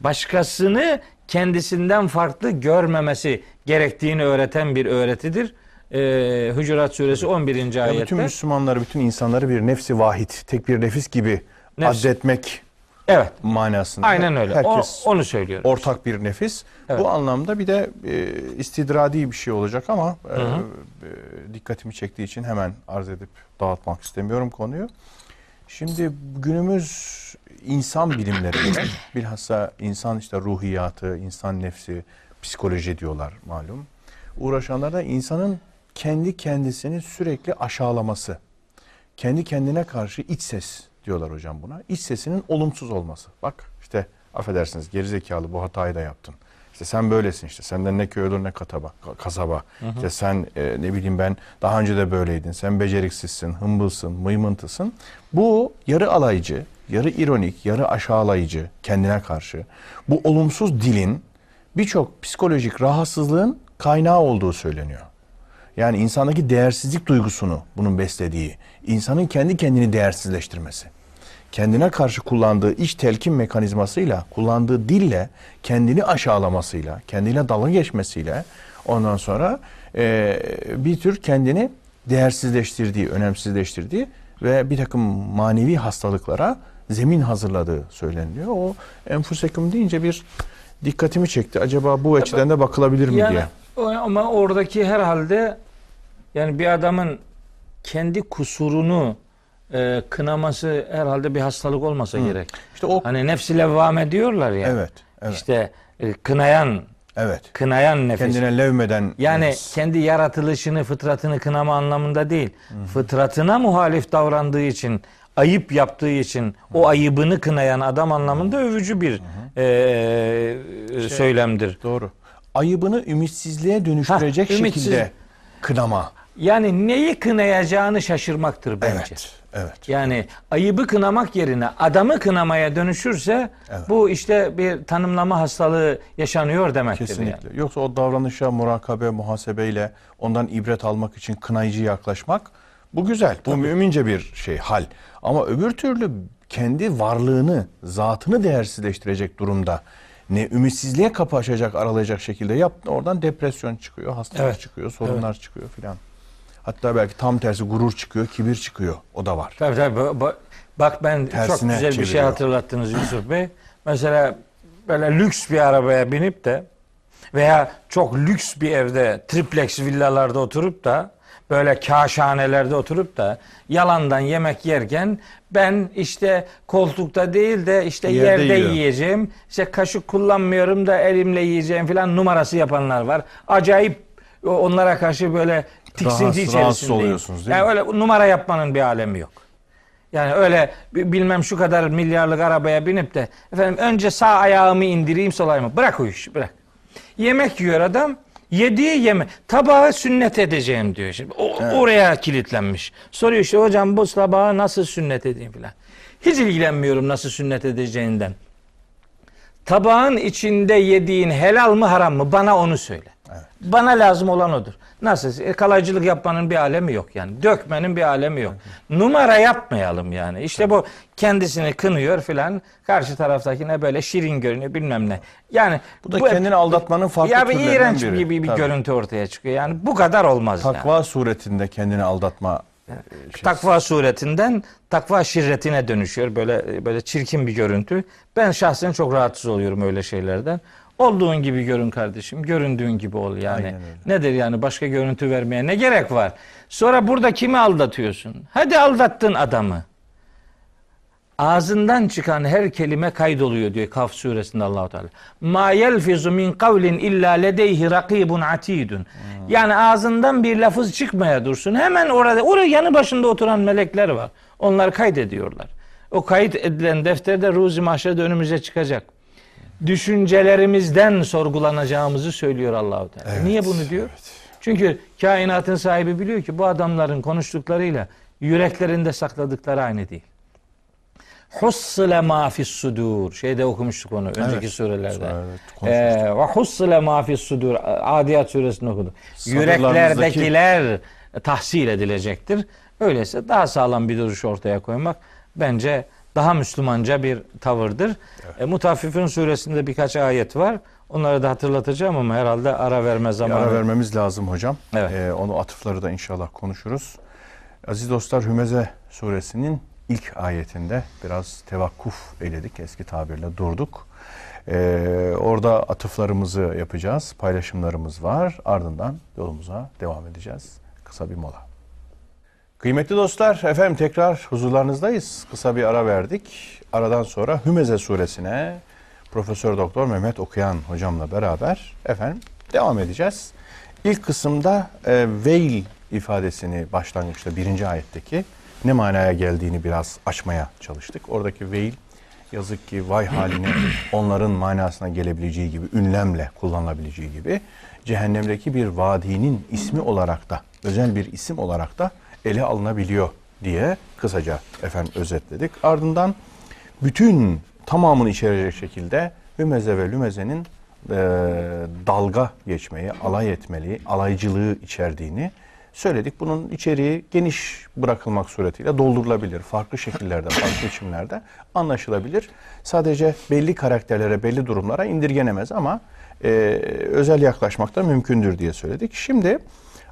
Başkasını kendisinden farklı görmemesi gerektiğini öğreten bir öğretidir. Ee, Hucurat suresi 11. Ya ayette. bütün Müslümanları, bütün insanları bir nefsi vahid, tek bir nefis gibi Nefs. addetmek Evet. manasında. Aynen öyle. O- Herkes onu söylüyorum. ortak bir nefis. Evet. Bu anlamda bir de e, istidradi bir şey olacak ama e, e, dikkatimi çektiği için hemen arz edip dağıtmak istemiyorum konuyu. Şimdi günümüz insan bilimlerinde (clears throat) bilhassa insan işte ruhiyatı, insan nefsi, psikoloji diyorlar malum. Uğraşanlar da insanın kendi kendisini sürekli aşağılaması. Kendi kendine karşı iç ses diyorlar hocam buna. İç sesinin olumsuz olması. Bak işte affedersiniz gerizekalı bu hatayı da yaptın. İşte sen böylesin işte. Senden ne köy olur ne kataba, kasaba. İşte sen e, ne bileyim ben daha önce de böyleydin. Sen beceriksizsin, hımbılsın, mıymıntısın. Bu yarı alaycı, yarı ironik, yarı aşağılayıcı kendine karşı. Bu olumsuz dilin birçok psikolojik rahatsızlığın kaynağı olduğu söyleniyor. Yani insandaki değersizlik duygusunu bunun beslediği, insanın kendi kendini değersizleştirmesi. Kendine karşı kullandığı iç telkin mekanizmasıyla, kullandığı dille, kendini aşağılamasıyla, kendiyle dalga geçmesiyle ondan sonra e, bir tür kendini değersizleştirdiği, önemsizleştirdiği ve bir takım manevi hastalıklara zemin hazırladığı söyleniyor. O enfusekum deyince bir dikkatimi çekti. Acaba bu açıdan da bakılabilir mi Yani diye. ama oradaki herhalde yani bir adamın kendi kusurunu e, kınaması herhalde bir hastalık olmasa gerek. İşte o Hani nefsi levvame diyorlar ya. evet, evet, İşte e, kınayan, evet. kınayan nefis. Kendine levmeden Yani nefis. kendi yaratılışını, fıtratını kınama anlamında değil. Fıtratına muhalif davrandığı için, ayıp yaptığı için o ayıbını kınayan adam anlamında övücü bir e, söylemdir. Doğru. Ayıbını ümitsizliğe dönüştürecek Ha, ümitsiz. şekilde kınama. Yani neyi kınayacağını şaşırmaktır bence. Evet. Evet. Yani ayıbı kınamak yerine adamı kınamaya dönüşürse Evet. bu işte bir tanımlama hastalığı yaşanıyor demektir. yani. Kesinlikle. Yoksa o davranışa murakabe, muhasebeyle ondan ibret almak için kınayıcı yaklaşmak bu güzel. Bu mümince bir şey, hal. Ama öbür türlü kendi varlığını, zatını değersizleştirecek durumda ne ümitsizliğe kapı açacak, aralayacak şekilde yap. Oradan depresyon çıkıyor, hastalık Evet. çıkıyor, sorunlar çıkıyor filan. Hatta belki tam tersi gurur çıkıyor, kibir çıkıyor. O da var. Tabii tabii. Bak ben çok Tersine güzel bir şey çeviriyor. hatırlattınız Yusuf Bey. Mesela böyle lüks bir arabaya binip de veya çok lüks bir evde triplex villalarda oturup da böyle kaşhanelerde oturup da yalandan yemek yerken ben işte koltukta değil de işte Yerde yerde, yiyor. yiyeceğim. İşte kaşık kullanmıyorum da elimle yiyeceğim falan numarası yapanlar var. Acayip onlara karşı böyle tiksinti Rahatsız- içerisindeyim. rahatsız oluyorsunuz, değil yani mi? öyle numara yapmanın bir alemi yok. Yani öyle bi- bilmem şu kadar milyarlık arabaya binip de efendim önce sağ ayağımı indireyim sol ayağımı. Bırak o işi bırak. Yemek yiyor adam. Yediği yeme tabağı sünnet edeceğim diyor şimdi. O, Oraya kilitlenmiş. Soruyor işte hocam bu tabağı nasıl sünnet edeyim filan. Hiç ilgilenmiyorum nasıl sünnet edeceğinden. Tabağın içinde yediğin helal mı haram mı bana onu söyle. Bana lazım olan odur. Nasıl? E, kalaycılık yapmanın bir alemi yok yani. Dökmenin bir alemi yok. Numara yapmayalım yani. İşte bu kendisini kınıyor filan. Karşı taraftakine böyle şirin görünüyor bilmem ne. Yani Bu da kendini aldatmanın farklı ya bir iğrenç biri. bir, bir, görüntü ortaya çıkıyor. Yani bu kadar olmaz yani. Takva suretinde kendini aldatma e, şey. Takva suretinden takva şirretine dönüşüyor. Böyle böyle çirkin bir görüntü. Ben şahsen çok rahatsız oluyorum öyle şeylerden. Olduğun gibi görün kardeşim. Göründüğün gibi ol yani. Nedir yani başka görüntü vermeye ne gerek var? Sonra burada kimi aldatıyorsun? Hadi aldattın adamı. Ağzından çıkan her kelime kaydoluyor diyor Kaf suresinde Allahu Teala. Ma yelfizu min kavlin illa ledeyhi rakibun atidun. Yani ağzından bir lafız çıkmaya dursun. Hemen orada orada yanı başında oturan melekler var. Onlar kaydediyorlar. O kayıt edilen defterde ruzi mahşerde önümüze çıkacak. Düşüncelerimizden sorgulanacağımızı söylüyor Allahu Teala. Evet, Niye bunu diyor? Çünkü kainatın sahibi biliyor ki bu adamların konuştuklarıyla yüreklerinde sakladıkları aynı değil. Hussile ma fis sudur. Şeyde okumuştuk onu önceki Evet. surelerde. Evet, Ee, ve hussile ma fis sudur. Adiyat suresini okuduk. Yüreklerdekiler tahsil edilecektir. Öyleyse daha sağlam bir duruş ortaya koymak bence daha Müslümanca bir tavırdır. E, Mutaffifin suresinde birkaç ayet var. Onları da hatırlatacağım ama herhalde ara verme Bir zamanı. ara vermemiz lazım hocam. Evet. Ee, onu atıfları da inşallah konuşuruz. Aziz dostlar Hümeze suresinin ilk ayetinde biraz tevakkuf eyledik. Eski tabirle durduk. Ee, orada atıflarımızı yapacağız. Paylaşımlarımız var. Ardından yolumuza devam edeceğiz. Kısa bir mola. Kıymetli dostlar, efendim tekrar huzurlarınızdayız. Kısa bir ara verdik. Aradan sonra Hümeze suresine Profesör Doktor Mehmet Okuyan hocamla beraber efendim devam edeceğiz. İlk kısımda e, veil ifadesini başlangıçta birinci ayetteki ne manaya geldiğini biraz açmaya çalıştık. Oradaki veil yazık ki vay haline onların manasına gelebileceği gibi ünlemle kullanılabileceği gibi cehennemdeki bir vadinin ismi olarak da özel bir isim olarak da ele alınabiliyor diye kısaca efendim özetledik. Ardından bütün tamamını içerecek şekilde Hümeze ve Lümeze'nin e, dalga geçmeyi, alay etmeli, alaycılığı içerdiğini söyledik. Bunun içeriği geniş bırakılmak suretiyle doldurulabilir. Farklı şekillerde, farklı biçimlerde anlaşılabilir. Sadece belli karakterlere, belli durumlara indirgenemez ama e, özel yaklaşmak da mümkündür diye söyledik. Şimdi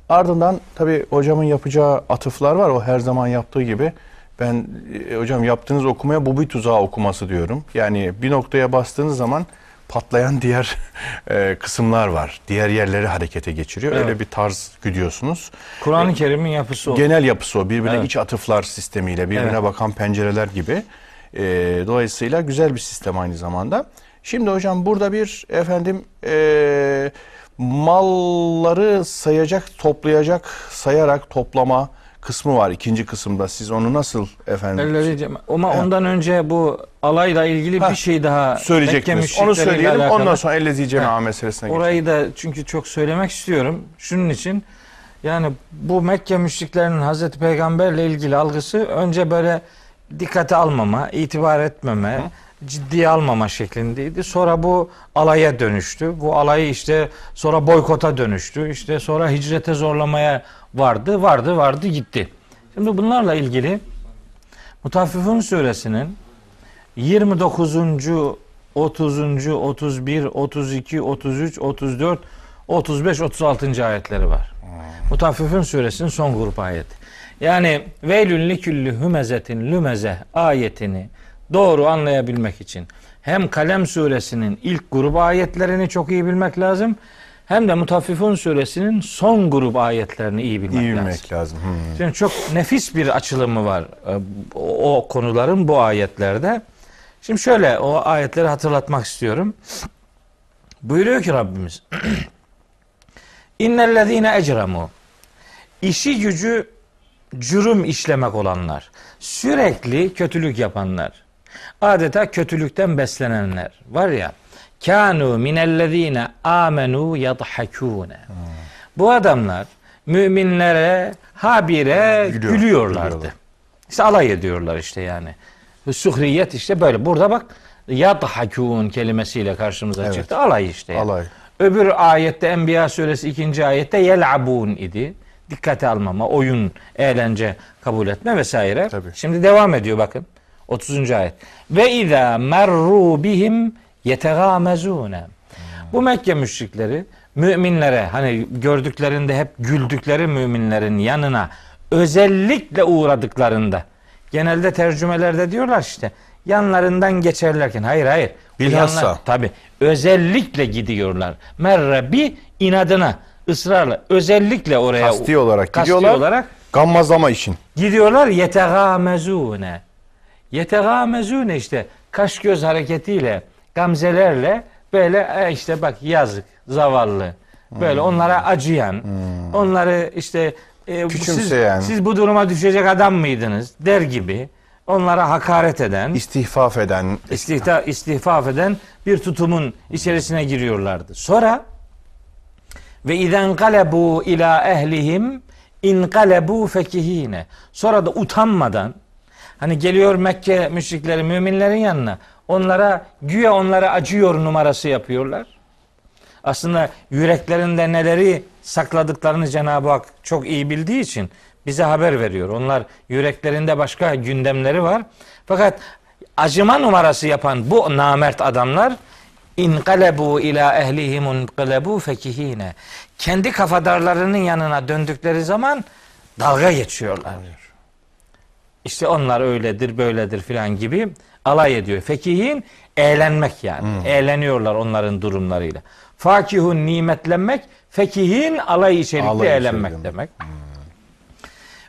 ardından tabii hocamın yapacağı atıflar var. O her zaman yaptığı gibi ben e, hocam yaptığınız okumaya bu bir tuzağı okuması diyorum. Yani bir noktaya bastığınız zaman patlayan (laughs) diğer e, kısımlar var. Diğer yerleri harekete geçiriyor. Evet. Öyle bir tarz güdüyorsunuz. Kur'an-ı Kerim'in yapısı o. Genel yapısı o. Birbirine Evet. iç atıflar sistemiyle, birbirine Evet. bakan pencereler gibi. E, dolayısıyla güzel bir sistem aynı zamanda. Şimdi hocam burada bir efendim e, malları sayacak, toplayacak, sayarak toplama kısmı var ikinci kısımda. Siz onu nasıl efendim Ellezî- Ama Evet. ondan önce bu alayla ilgili Ha, bir şey daha söyleyecektiniz? Onu söyleyelim. alakalı. Ondan sonra ellezi cema'a meselesine geçelim. Orayı da çünkü çok söylemek istiyorum. Şunun için Yani bu Mekke müşriklerinin Hazreti Peygamberle ilgili algısı önce böyle dikkate almama, itibar etmeme, ciddiye almama şeklindeydi. Sonra bu alaya dönüştü. Bu alayı işte sonra boykota dönüştü. İşte sonra hicrete zorlamaya vardı, vardı, vardı gitti. Şimdi bunlarla ilgili Mutaffifun suresinin 29. 30. 31, 32, 33, 34, 35, 36. ayetleri var. Mutaffifun suresinin son grup ayeti. Yani veylün liküllü hümezetin lümeze ayetini doğru anlayabilmek için hem Kalem suresinin ilk grup ayetlerini çok iyi bilmek lazım. Hem de Mutaffifun suresinin son grup ayetlerini iyi bilmek, İyi lazım. bilmek lazım. Hmm. Şimdi çok nefis bir açılımı var e, o o konuların bu ayetlerde. Şimdi şöyle o ayetleri hatırlatmak istiyorum. Buyuruyor ki Rabbimiz. (clears throat) İnnellezine ecremu. İşi gücü cürüm işlemek olanlar. Sürekli kötülük yapanlar. Adeta kötülükten beslenenler. Var ya. Kanu minellezine amenu yadhakune. Bu adamlar müminlere habire Gülüyor, gülüyorlardı. gülüyorlar. İşte alay ediyorlar işte yani. Suhriyet işte böyle. Burada bak yadhakun kelimesiyle karşımıza Evet. çıktı. Alay işte. yani. Alay. Öbür ayette Enbiya suresi ikinci ayette yel'abun idi. Dikkate almama, oyun, eğlence kabul etme vesaire. Tabii. Şimdi devam ediyor bakın. 30. ayet. Ve izâ merru bihim yetegâmezûne. Bu Mekke müşrikleri müminlere hani gördüklerinde hep güldükleri müminlerin yanına özellikle uğradıklarında genelde tercümelerde diyorlar işte yanlarından geçerlerken hayır hayır Bilhassa. yanlar- Tabi özellikle gidiyorlar. Merrebi inadına ısrarla özellikle oraya Kasti olarak kasti gidiyorlar. olarak Gammazlama için. gidiyorlar yetegâmezûne. Yetegâmezûne işte kaş göz hareketiyle gamzelerle böyle e, işte bak yazık zavallı böyle onlara acıyan onları işte e, bu- siz, Küçümseyen. siz bu duruma düşecek adam mıydınız der gibi onlara hakaret eden İstihfaf eden. istihta, istihfaf eden bir tutumun içerisine giriyorlardı. Sonra ve izen kalebu ila ehlihim in kalebu fekihine. Sonra da utanmadan hani geliyor Mekke müşrikleri müminlerin yanına onlara güya onlara acıyor numarası yapıyorlar. Aslında yüreklerinde neleri sakladıklarını Cenab-ı Hak çok iyi bildiği için bize haber veriyor. Onlar yüreklerinde başka gündemleri var. Fakat acıma numarası yapan bu namert adamlar İnkalebu ila ehlihim inqalebu fekihine. Kendi kafadarlarının yanına döndükleri zaman dalga geçiyorlar. İşte onlar öyledir, böyledir filan gibi alay ediyor. Fekihin eğlenmek yani. Eğleniyorlar onların durumlarıyla. Fakihun nimetlenmek, fekihin alay içerikli Alay eğlenmek içerikli. demek.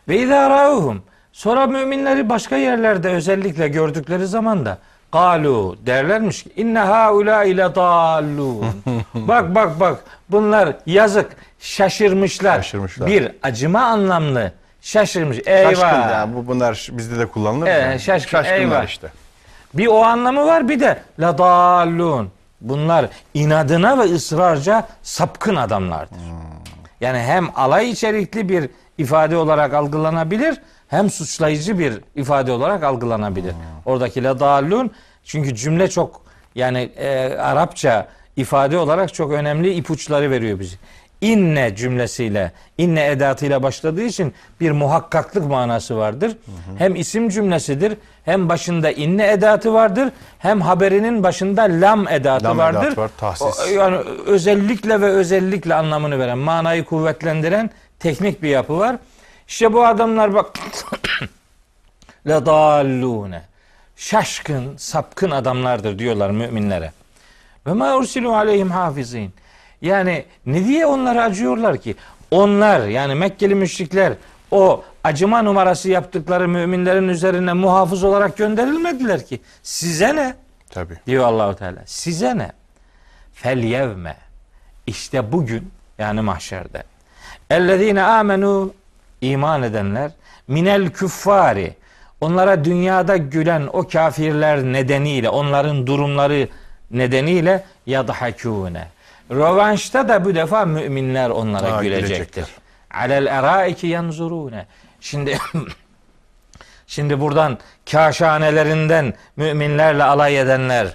Ve izâ râuhum. Sonra müminleri başka yerlerde özellikle gördükleri zaman da Galu derlermiş ki inne haula ile dallun. bak bak bak bunlar yazık şaşırmışlar. Şaşırmışlar. Bir acıma anlamlı şaşırmış. Eyvah. Şaşkın ya. Bu bunlar bizde de kullanılır. Evet, ya. şaşkın, Şaşkınlar eyvah. işte. Bir o anlamı var bir de la dallun. Bunlar inadına ve ısrarca sapkın adamlardır. Yani hem alay içerikli bir ifade olarak algılanabilir hem suçlayıcı bir ifade olarak algılanabilir. Oradaki la dallun çünkü cümle çok yani e, Arapça ifade olarak çok önemli ipuçları veriyor bize. İnne cümlesiyle, inne edatıyla başladığı için bir muhakkaklık manası vardır. Hem isim cümlesidir, hem başında inne edatı vardır, hem haberinin başında lam edatı Lam vardır. edatı var, tahsis. O- yani özellikle ve özellikle anlamını veren, manayı kuvvetlendiren teknik bir yapı var. İşte bu adamlar bak (coughs) la dallune. Şaşkın, sapkın adamlardır diyorlar müminlere. Ve ma ursilu aleyhim hafizin. Yani ne diye onlara acıyorlar ki? Onlar yani Mekkeli müşrikler o acıma numarası yaptıkları müminlerin üzerine muhafız olarak gönderilmediler ki. Size ne? Tabii. diyor Allahu Teala. Size ne? Fel yevme. İşte bugün yani mahşerde. Ellezine amenu iman edenler minel küffari onlara dünyada gülen o kafirler nedeniyle onların durumları nedeniyle yadhakune. Rövanşta da bu defa müminler onlara Ha, gülecektir. gülecekler. alel eraiki yanzurune. Şimdi (laughs) Şimdi buradan kaşanelerinden müminlerle alay edenler,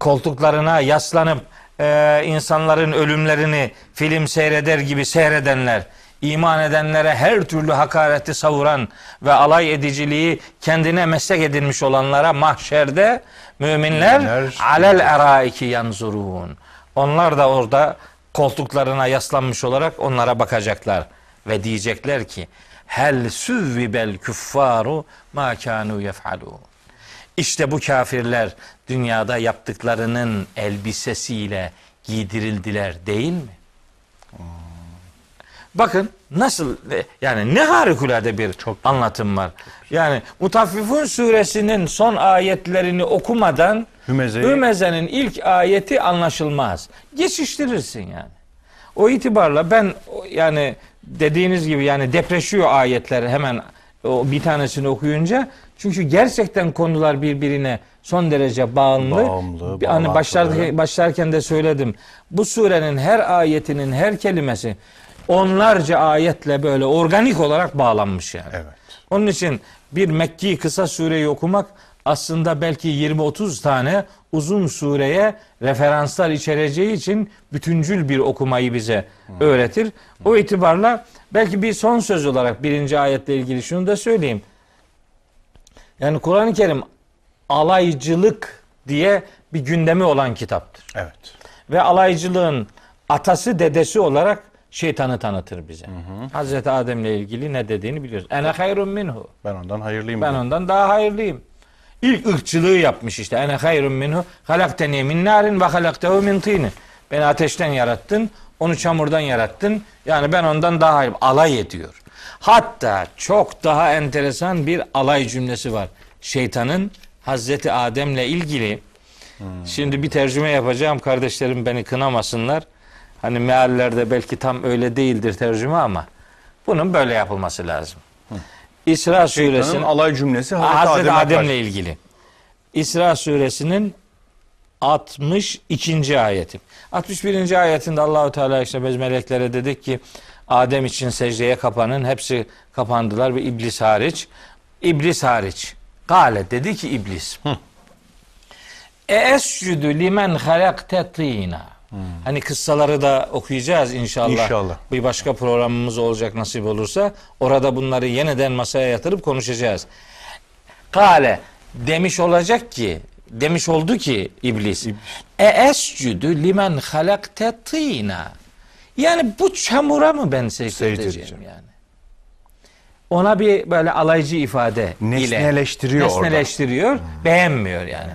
koltuklarına yaslanıp e, insanların ölümlerini film seyreder gibi seyredenler, iman edenlere her türlü hakareti savuran ve alay ediciliği kendine meslek edinmiş olanlara mahşerde müminler Müminler- alel eraiki yanzurun. Onlar da orada koltuklarına yaslanmış olarak onlara bakacaklar ve diyecekler ki hel süvvibel küffaru ma kanu yef'alun. İşte bu kafirler dünyada yaptıklarının elbisesiyle giydirildiler değil mi? Bakın nasıl yani ne harikulade bir anlatım var. Yani Mutaffifun suresinin son ayetlerini okumadan Hümeze'yi- Hümeze'nin ilk ayeti anlaşılmaz. Geçiştirirsin yani. O itibarla ben yani dediğiniz gibi yani depreşiyor ayetler hemen o bir tanesini okuyunca. Çünkü gerçekten konular birbirine son derece bağımlı. Bağımlı, hani başlarken, başlarken de söyledim. Bu surenin her ayetinin her kelimesi onlarca ayetle böyle organik olarak bağlanmış yani. Evet. Onun için bir Mekki kısa sureyi okumak aslında belki 20-30 tane uzun sureye referanslar içereceği için bütüncül bir okumayı bize öğretir. O itibarla belki bir son söz olarak birinci ayetle ilgili şunu da söyleyeyim. Yani Kur'an-ı Kerim alaycılık diye bir gündemi olan kitaptır. Evet. Ve alaycılığın atası dedesi olarak şeytanı tanıtır bize. Hazreti Adem'le ilgili ne dediğini biliyoruz. Ene hayrun minhu. Ben ondan hayırlıyım. Ben diyor. ondan daha hayırlıyım. İlk ırkçılığı yapmış işte. Ene hayrun minhu. Halakteni min narin ve halaktehu min tini. Beni ateşten yarattın. Onu çamurdan yarattın. Yani ben ondan daha hayırlıyım. Alay ediyor. Hatta çok daha enteresan bir alay cümlesi var. Şeytanın Hazreti Adem'le ilgili Şimdi bir tercüme yapacağım. Kardeşlerim beni kınamasınlar. Hani meallerde belki tam öyle değildir tercüme ama bunun böyle yapılması lazım. İsra suresinin alay cümlesi Hazreti, Hazreti Adem'le ilgili. İsra suresinin 62. ayeti. 61. ayetinde Allahu Teala işte biz meleklere dedik ki Adem için secdeye kapanın. Hepsi kapandılar ve iblis hariç. İblis hariç. Kale dedi ki iblis. E escüdü limen halakte tina. Hani kıssaları da okuyacağız inşallah. İnşallah. Bir başka programımız olacak nasip olursa. Orada bunları yeniden masaya yatırıp konuşacağız. Kale demiş olacak ki demiş oldu ki iblis. E escüdü limen halakte tina. Yani bu çamura mı ben secde edeceğim yani? Ona bir böyle alaycı ifade ile Nesneleştiriyor orada. nesneleştiriyor, beğenmiyor yani.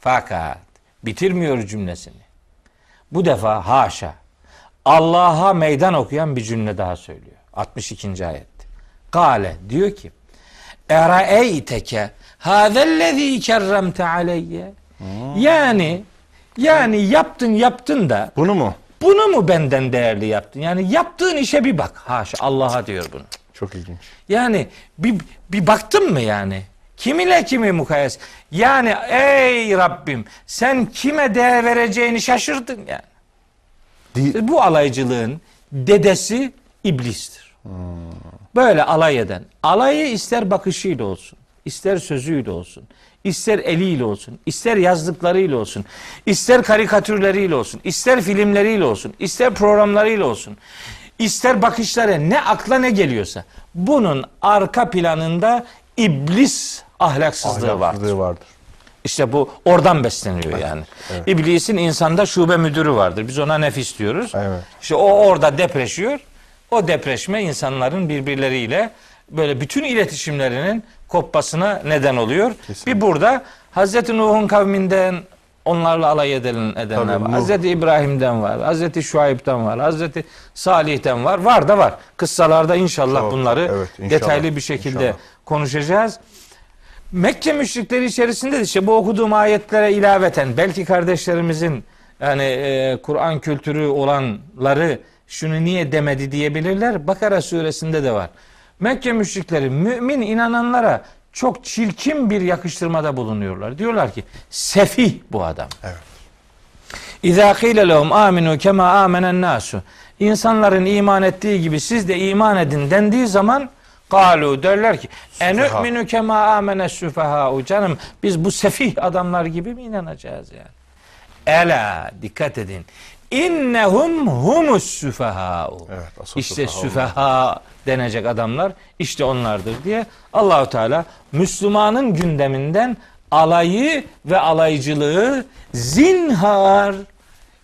Fakat bitirmiyor cümlesini. Bu defa haşa Allah'a meydan okuyan bir cümle daha söylüyor. 62. ayette. Kale diyor ki Eraeyteke hâzellezî kerremte aleyye Yani yani yaptın yaptın da Bunu mu? bunu mu benden değerli yaptın? Yani yaptığın işe bir bak. Haşa Allah'a diyor bunu. Çok ilginç. Yani bir, bir baktın mı yani? Kim ile kimi mukayes? Yani ey Rabbim sen kime değer vereceğini şaşırdın yani. Di- Bu alaycılığın dedesi iblistir. Böyle alay eden. Alayı ister bakışıyla olsun, ister sözüyle olsun, ister eliyle olsun, ister yazdıklarıyla olsun, ister karikatürleriyle olsun, ister filmleriyle olsun, ister programlarıyla olsun, ister bakışları ne akla ne geliyorsa bunun arka planında iblis ahlaksızlığı vardır. Ahlaksızlığı vardır. İşte bu oradan besleniyor yani. İblisin insanda şube müdürü vardır. Biz ona nefis diyoruz. Evet. İşte o orada depreşiyor. O depreşme insanların birbirleriyle böyle bütün iletişimlerinin kopmasına neden oluyor. Bir burada Hazreti Nuh'un kavminden onlarla alay eden, edenler Tabii, var. Nuh. Hazreti İbrahim'den var. Hazreti Şuayb'den var. Hazreti Salih'ten var. Var da var. Kıssalarda inşallah Çok, bunları evet, inşallah, detaylı bir şekilde inşallah. konuşacağız. Mekke müşrikleri içerisinde de işte bu okuduğum ayetlere ilaveten belki kardeşlerimizin yani e, Kur'an kültürü olanları şunu niye demedi diyebilirler. Bakara suresinde de var. Mekke müşrikleri mümin inananlara çok çirkin bir yakıştırmada bulunuyorlar. Diyorlar ki sefih bu adam. Evet. İza kıyle lehum aminu kema amenen nasu. insanların iman ettiği gibi siz de iman edin dendiği zaman Kalu derler ki enü'minu kema amene süfehâ'u canım biz bu sefih adamlar gibi mi inanacağız yani? Ela dikkat edin. İnnehum humus süfehâ'u. Evet, işte süfeha denecek adamlar işte onlardır diye Allahu Teala Müslümanın gündeminden alayı ve alaycılığı zinhar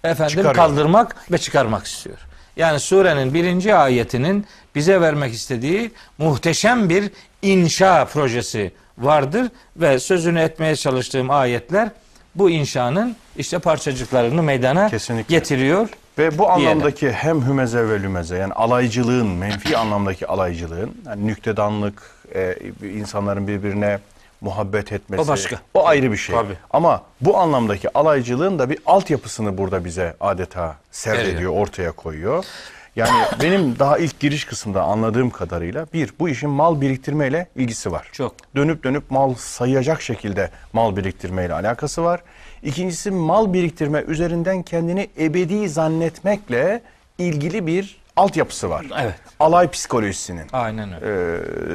efendim Çıkarıyor. kaldırmak ve çıkarmak istiyor. Yani surenin birinci ayetinin bize vermek istediği muhteşem bir inşa projesi vardır ve sözünü etmeye çalıştığım ayetler bu inşanın işte parçacıklarını meydana Kesinlikle. getiriyor. Ve bu anlamdaki hem hümeze ve lümeze yani alaycılığın, menfi anlamdaki alaycılığın, yani nüktedanlık, e, insanların birbirine muhabbet etmesi. O başka. O ayrı bir şey. Tabii. Ama bu anlamdaki alaycılığın da bir altyapısını burada bize adeta serdediyor, Veriyor. ortaya koyuyor. Yani (laughs) benim daha ilk giriş kısımda anladığım kadarıyla bir, bu işin mal biriktirmeyle ilgisi var. Çok. Dönüp dönüp mal sayacak şekilde mal biriktirmeyle alakası var. İkincisi mal biriktirme üzerinden kendini ebedi zannetmekle ilgili bir altyapısı var. Evet. Alay psikolojisinin Aynen öyle.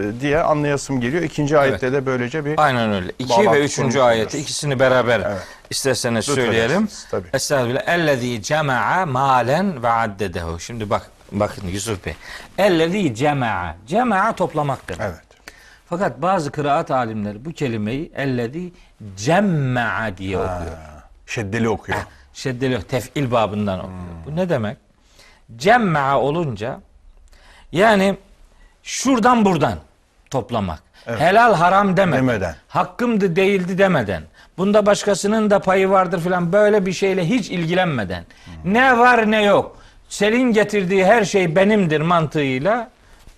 e, diye anlayasım geliyor. İkinci ayette de böylece bir Aynen öyle. İki ve üçüncü ayeti ikisini beraber Evet. isterseniz Lütfen söyleyelim. tabii. Estağfirullah. Ellezî cema'a malen ve addedehu. Şimdi bak bakın Yusuf Bey. Ellezî cema'a. Cema'a toplamak demek. evet. Fakat bazı kıraat alimleri bu kelimeyi ellezî cemma'a diye okuyor. Ha, şeddeli okuyor. Şeddeli tef'il babından okuyor. Bu ne demek? Cemma'a olunca yani şuradan buradan toplamak. Helal haram demeden. Demeden. Hakkımdı değildi demeden. Bunda başkasının da payı vardır filan böyle bir şeyle hiç ilgilenmeden. Ne var ne yok. Senin getirdiği her şey benimdir mantığıyla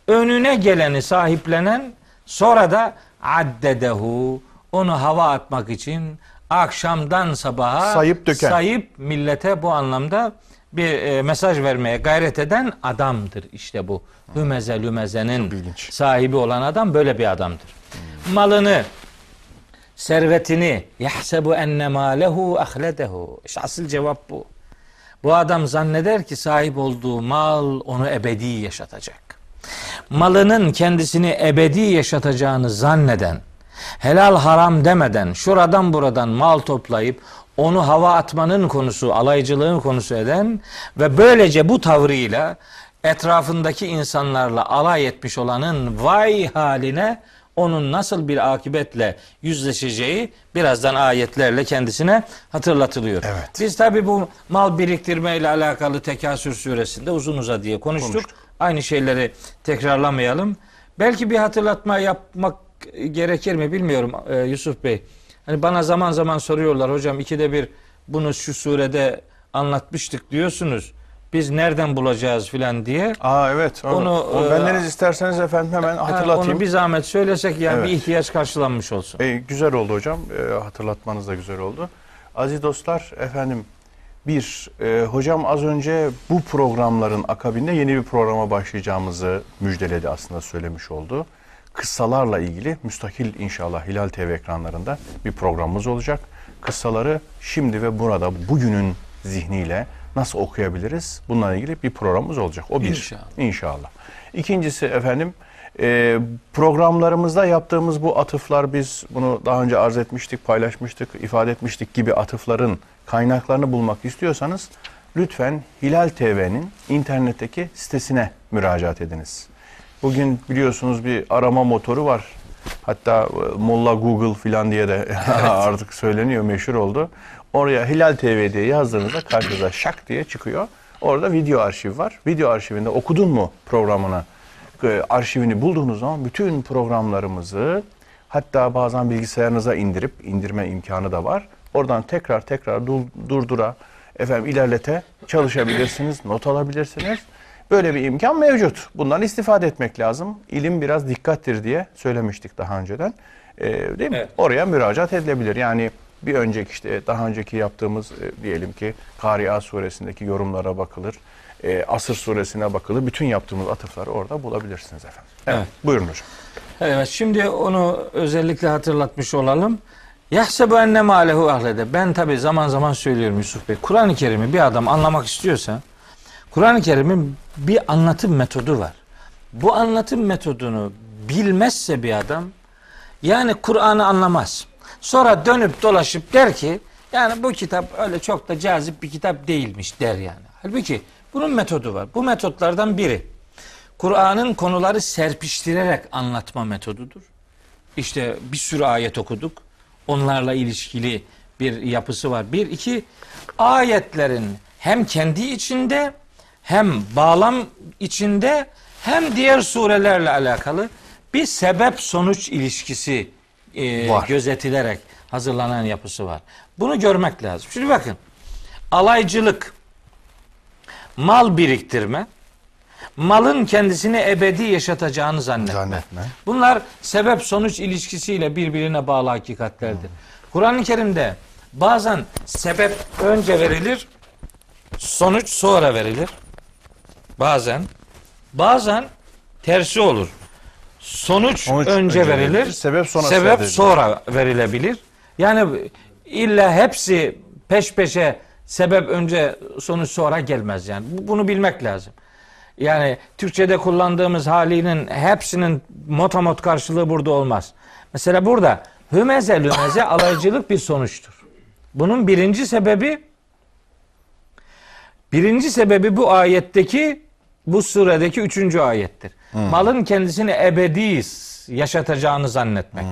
önüne geleni sahiplenen sonra da addedehu onu hava atmak için akşamdan sabaha Sayıp döken. sayıp millete bu anlamda bir e, mesaj vermeye gayret eden adamdır işte bu. Hümeze lümezenin sahibi olan adam böyle bir adamdır. Malını, servetini yahsebu enne malehu ahledehu. İşte asıl cevap bu. Bu adam zanneder ki sahip olduğu mal onu ebedi yaşatacak. Malının kendisini ebedi yaşatacağını zanneden, helal haram demeden şuradan buradan mal toplayıp onu hava atmanın konusu, alaycılığın konusu eden ve böylece bu tavrıyla etrafındaki insanlarla alay etmiş olanın vay haline onun nasıl bir akibetle yüzleşeceği birazdan ayetlerle kendisine hatırlatılıyor. Evet. Biz tabi bu mal biriktirme ile alakalı Tekasür suresinde uzun uzadıya konuştuk. Konuştuk. Aynı şeyleri tekrarlamayalım. Belki bir hatırlatma yapmak gerekir mi bilmiyorum e, Yusuf Bey. Hani bana zaman zaman soruyorlar hocam ikide bir bunu şu surede anlatmıştık diyorsunuz. Biz nereden bulacağız filan diye. Aa evet. Onu, Onu, onu e, bendeniz isterseniz efendim hemen Ha, hatırlatayım. Onu bir zahmet söylesek yani Evet. bir ihtiyaç karşılanmış olsun. E, güzel oldu hocam. E, hatırlatmanız da güzel oldu. Aziz dostlar efendim bir e, hocam az önce bu programların akabinde yeni bir programa başlayacağımızı müjdeledi aslında söylemiş oldu. Kıssalarla ilgili müstakil inşallah Hilal TV ekranlarında bir programımız olacak. Kıssaları şimdi ve burada bugünün zihniyle nasıl okuyabiliriz? Bununla ilgili bir programımız olacak. O bir. İnşallah. İnşallah. İkincisi efendim e, programlarımızda yaptığımız bu atıflar biz bunu daha önce arz etmiştik, paylaşmıştık, ifade etmiştik gibi atıfların kaynaklarını bulmak istiyorsanız lütfen Hilal TV'nin internetteki sitesine müracaat ediniz. Bugün biliyorsunuz bir arama motoru var. Hatta e, Molla Google filan diye de (laughs) artık söyleniyor, meşhur oldu. Oraya Hilal TV diye yazdığınızda karşınıza şak diye çıkıyor. Orada video arşiv var. Video arşivinde okudun mu programını, e, arşivini bulduğunuz zaman bütün programlarımızı hatta bazen bilgisayarınıza indirip indirme imkanı da var. Oradan tekrar tekrar dur- durdura, efendim ilerlete çalışabilirsiniz, not alabilirsiniz. Böyle bir imkan mevcut. Bundan istifade etmek lazım. İlim biraz dikkattir diye söylemiştik daha önceden. Ee, değil mi? Evet. Oraya müracaat edilebilir. Yani bir önceki işte daha önceki yaptığımız e, diyelim ki Kari'a suresindeki yorumlara bakılır. E, Asır suresine bakılır. Bütün yaptığımız atıfları orada bulabilirsiniz efendim. Evet. Evet. Buyurun hocam. Evet şimdi onu özellikle hatırlatmış olalım. Yahsebu enne malehu ahlede. Ben tabi zaman zaman söylüyorum Yusuf Bey. Kur'an-ı Kerim'i bir adam anlamak istiyorsa Kur'an-ı Kerim'in bir anlatım metodu var. Bu anlatım metodunu bilmezse bir adam yani Kur'an'ı anlamaz. Sonra dönüp dolaşıp der ki yani bu kitap öyle çok da cazip bir kitap değilmiş der yani. Halbuki bunun metodu var. Bu metotlardan biri Kur'an'ın konuları serpiştirerek anlatma metodudur. İşte bir sürü ayet okuduk. Onlarla ilişkili bir yapısı var. Bir, iki, ayetlerin hem kendi içinde hem bağlam içinde hem diğer surelerle alakalı bir sebep sonuç ilişkisi e, Var. gözetilerek hazırlanan yapısı var. Bunu görmek lazım. Şimdi bakın. Alaycılık, mal biriktirme, malın kendisini ebedi yaşatacağını zannetme. Zannetme. Bunlar sebep sonuç ilişkisiyle birbirine bağlı hakikatlerdir. Kur'an-ı Kerim'de bazen sebep önce verilir, sonuç sonra verilir. Bazen bazen tersi olur. Sonuç, Sonuç önce, önce verilir, verilir, sebep sonra sebep sonra verilebilir. Yani illa hepsi peş peşe sebep önce sonuç sonra gelmez yani. Bu- Bunu bilmek lazım. Yani Türkçe'de kullandığımız halinin hepsinin motamot karşılığı burada olmaz. Mesela burada hümeze lümeze (coughs) alaycılık bir sonuçtur. Bunun birinci sebebi birinci sebebi bu ayetteki bu suredeki üçüncü ayettir. Malın kendisini ebedi yaşatacağını zannetmek.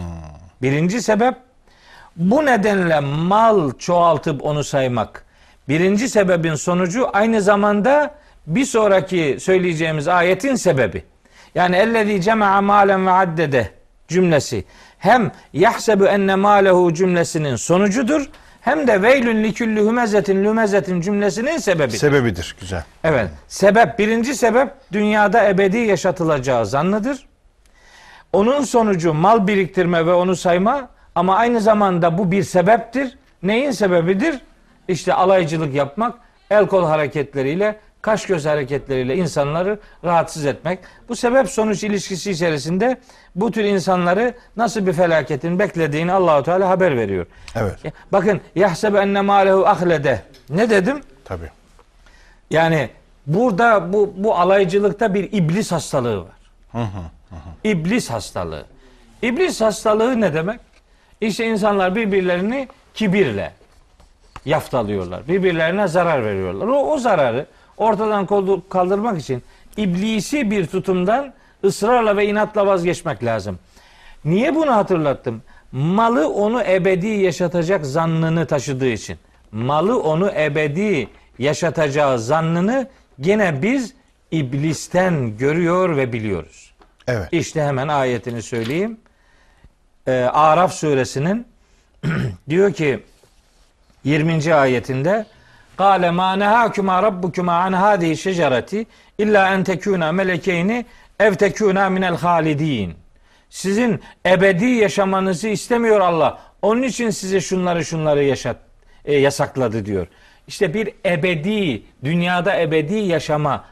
Birinci sebep bu nedenle mal çoğaltıp onu saymak. Birinci sebebin sonucu aynı zamanda bir sonraki söyleyeceğimiz ayetin sebebi. Yani ellezî cema'a malen ve addede cümlesi hem yahsebu enne malehu cümlesinin sonucudur hem de veylün liküllü hümezetin lümezetin cümlesinin sebebidir. Sebebidir. Güzel. Evet. Sebep birinci sebep dünyada ebedi yaşatılacağı zannıdır. Onun sonucu mal biriktirme ve onu sayma ama aynı zamanda bu bir sebeptir. Neyin sebebidir? İşte alaycılık yapmak, el kol hareketleriyle, kaş göz hareketleriyle insanları rahatsız etmek. Bu sebep sonuç ilişkisi içerisinde bu tür insanları nasıl bir felaketin beklediğini Allahu Teala haber veriyor. Evet. Bakın yahsebe enne malehu ahlede. Ne dedim? Tabii. Yani burada bu bu alaycılıkta bir iblis hastalığı var. İblis hastalığı. İblis hastalığı ne demek? İşte insanlar birbirlerini kibirle yaftalıyorlar. Birbirlerine zarar veriyorlar. O, o zararı ortadan kaldırmak için iblisi bir tutumdan ısrarla ve inatla vazgeçmek lazım. Niye bunu hatırlattım? Malı onu ebedi yaşatacak zannını taşıdığı için. Malı onu ebedi yaşatacağı zannını gene biz iblisten görüyor ve biliyoruz. Evet. İşte hemen ayetini söyleyeyim. Ee, Araf suresinin (clears throat) diyor ki 20. ayetinde Kale ma nehakuma rabbukuma an hadihi şecereti illa en tekuna melekeyni ev tekuna minel halidin. Sizin ebedi yaşamanızı istemiyor Allah. Onun için size şunları şunları yaşat e, yasakladı diyor. İşte bir ebedi, dünyada ebedi yaşama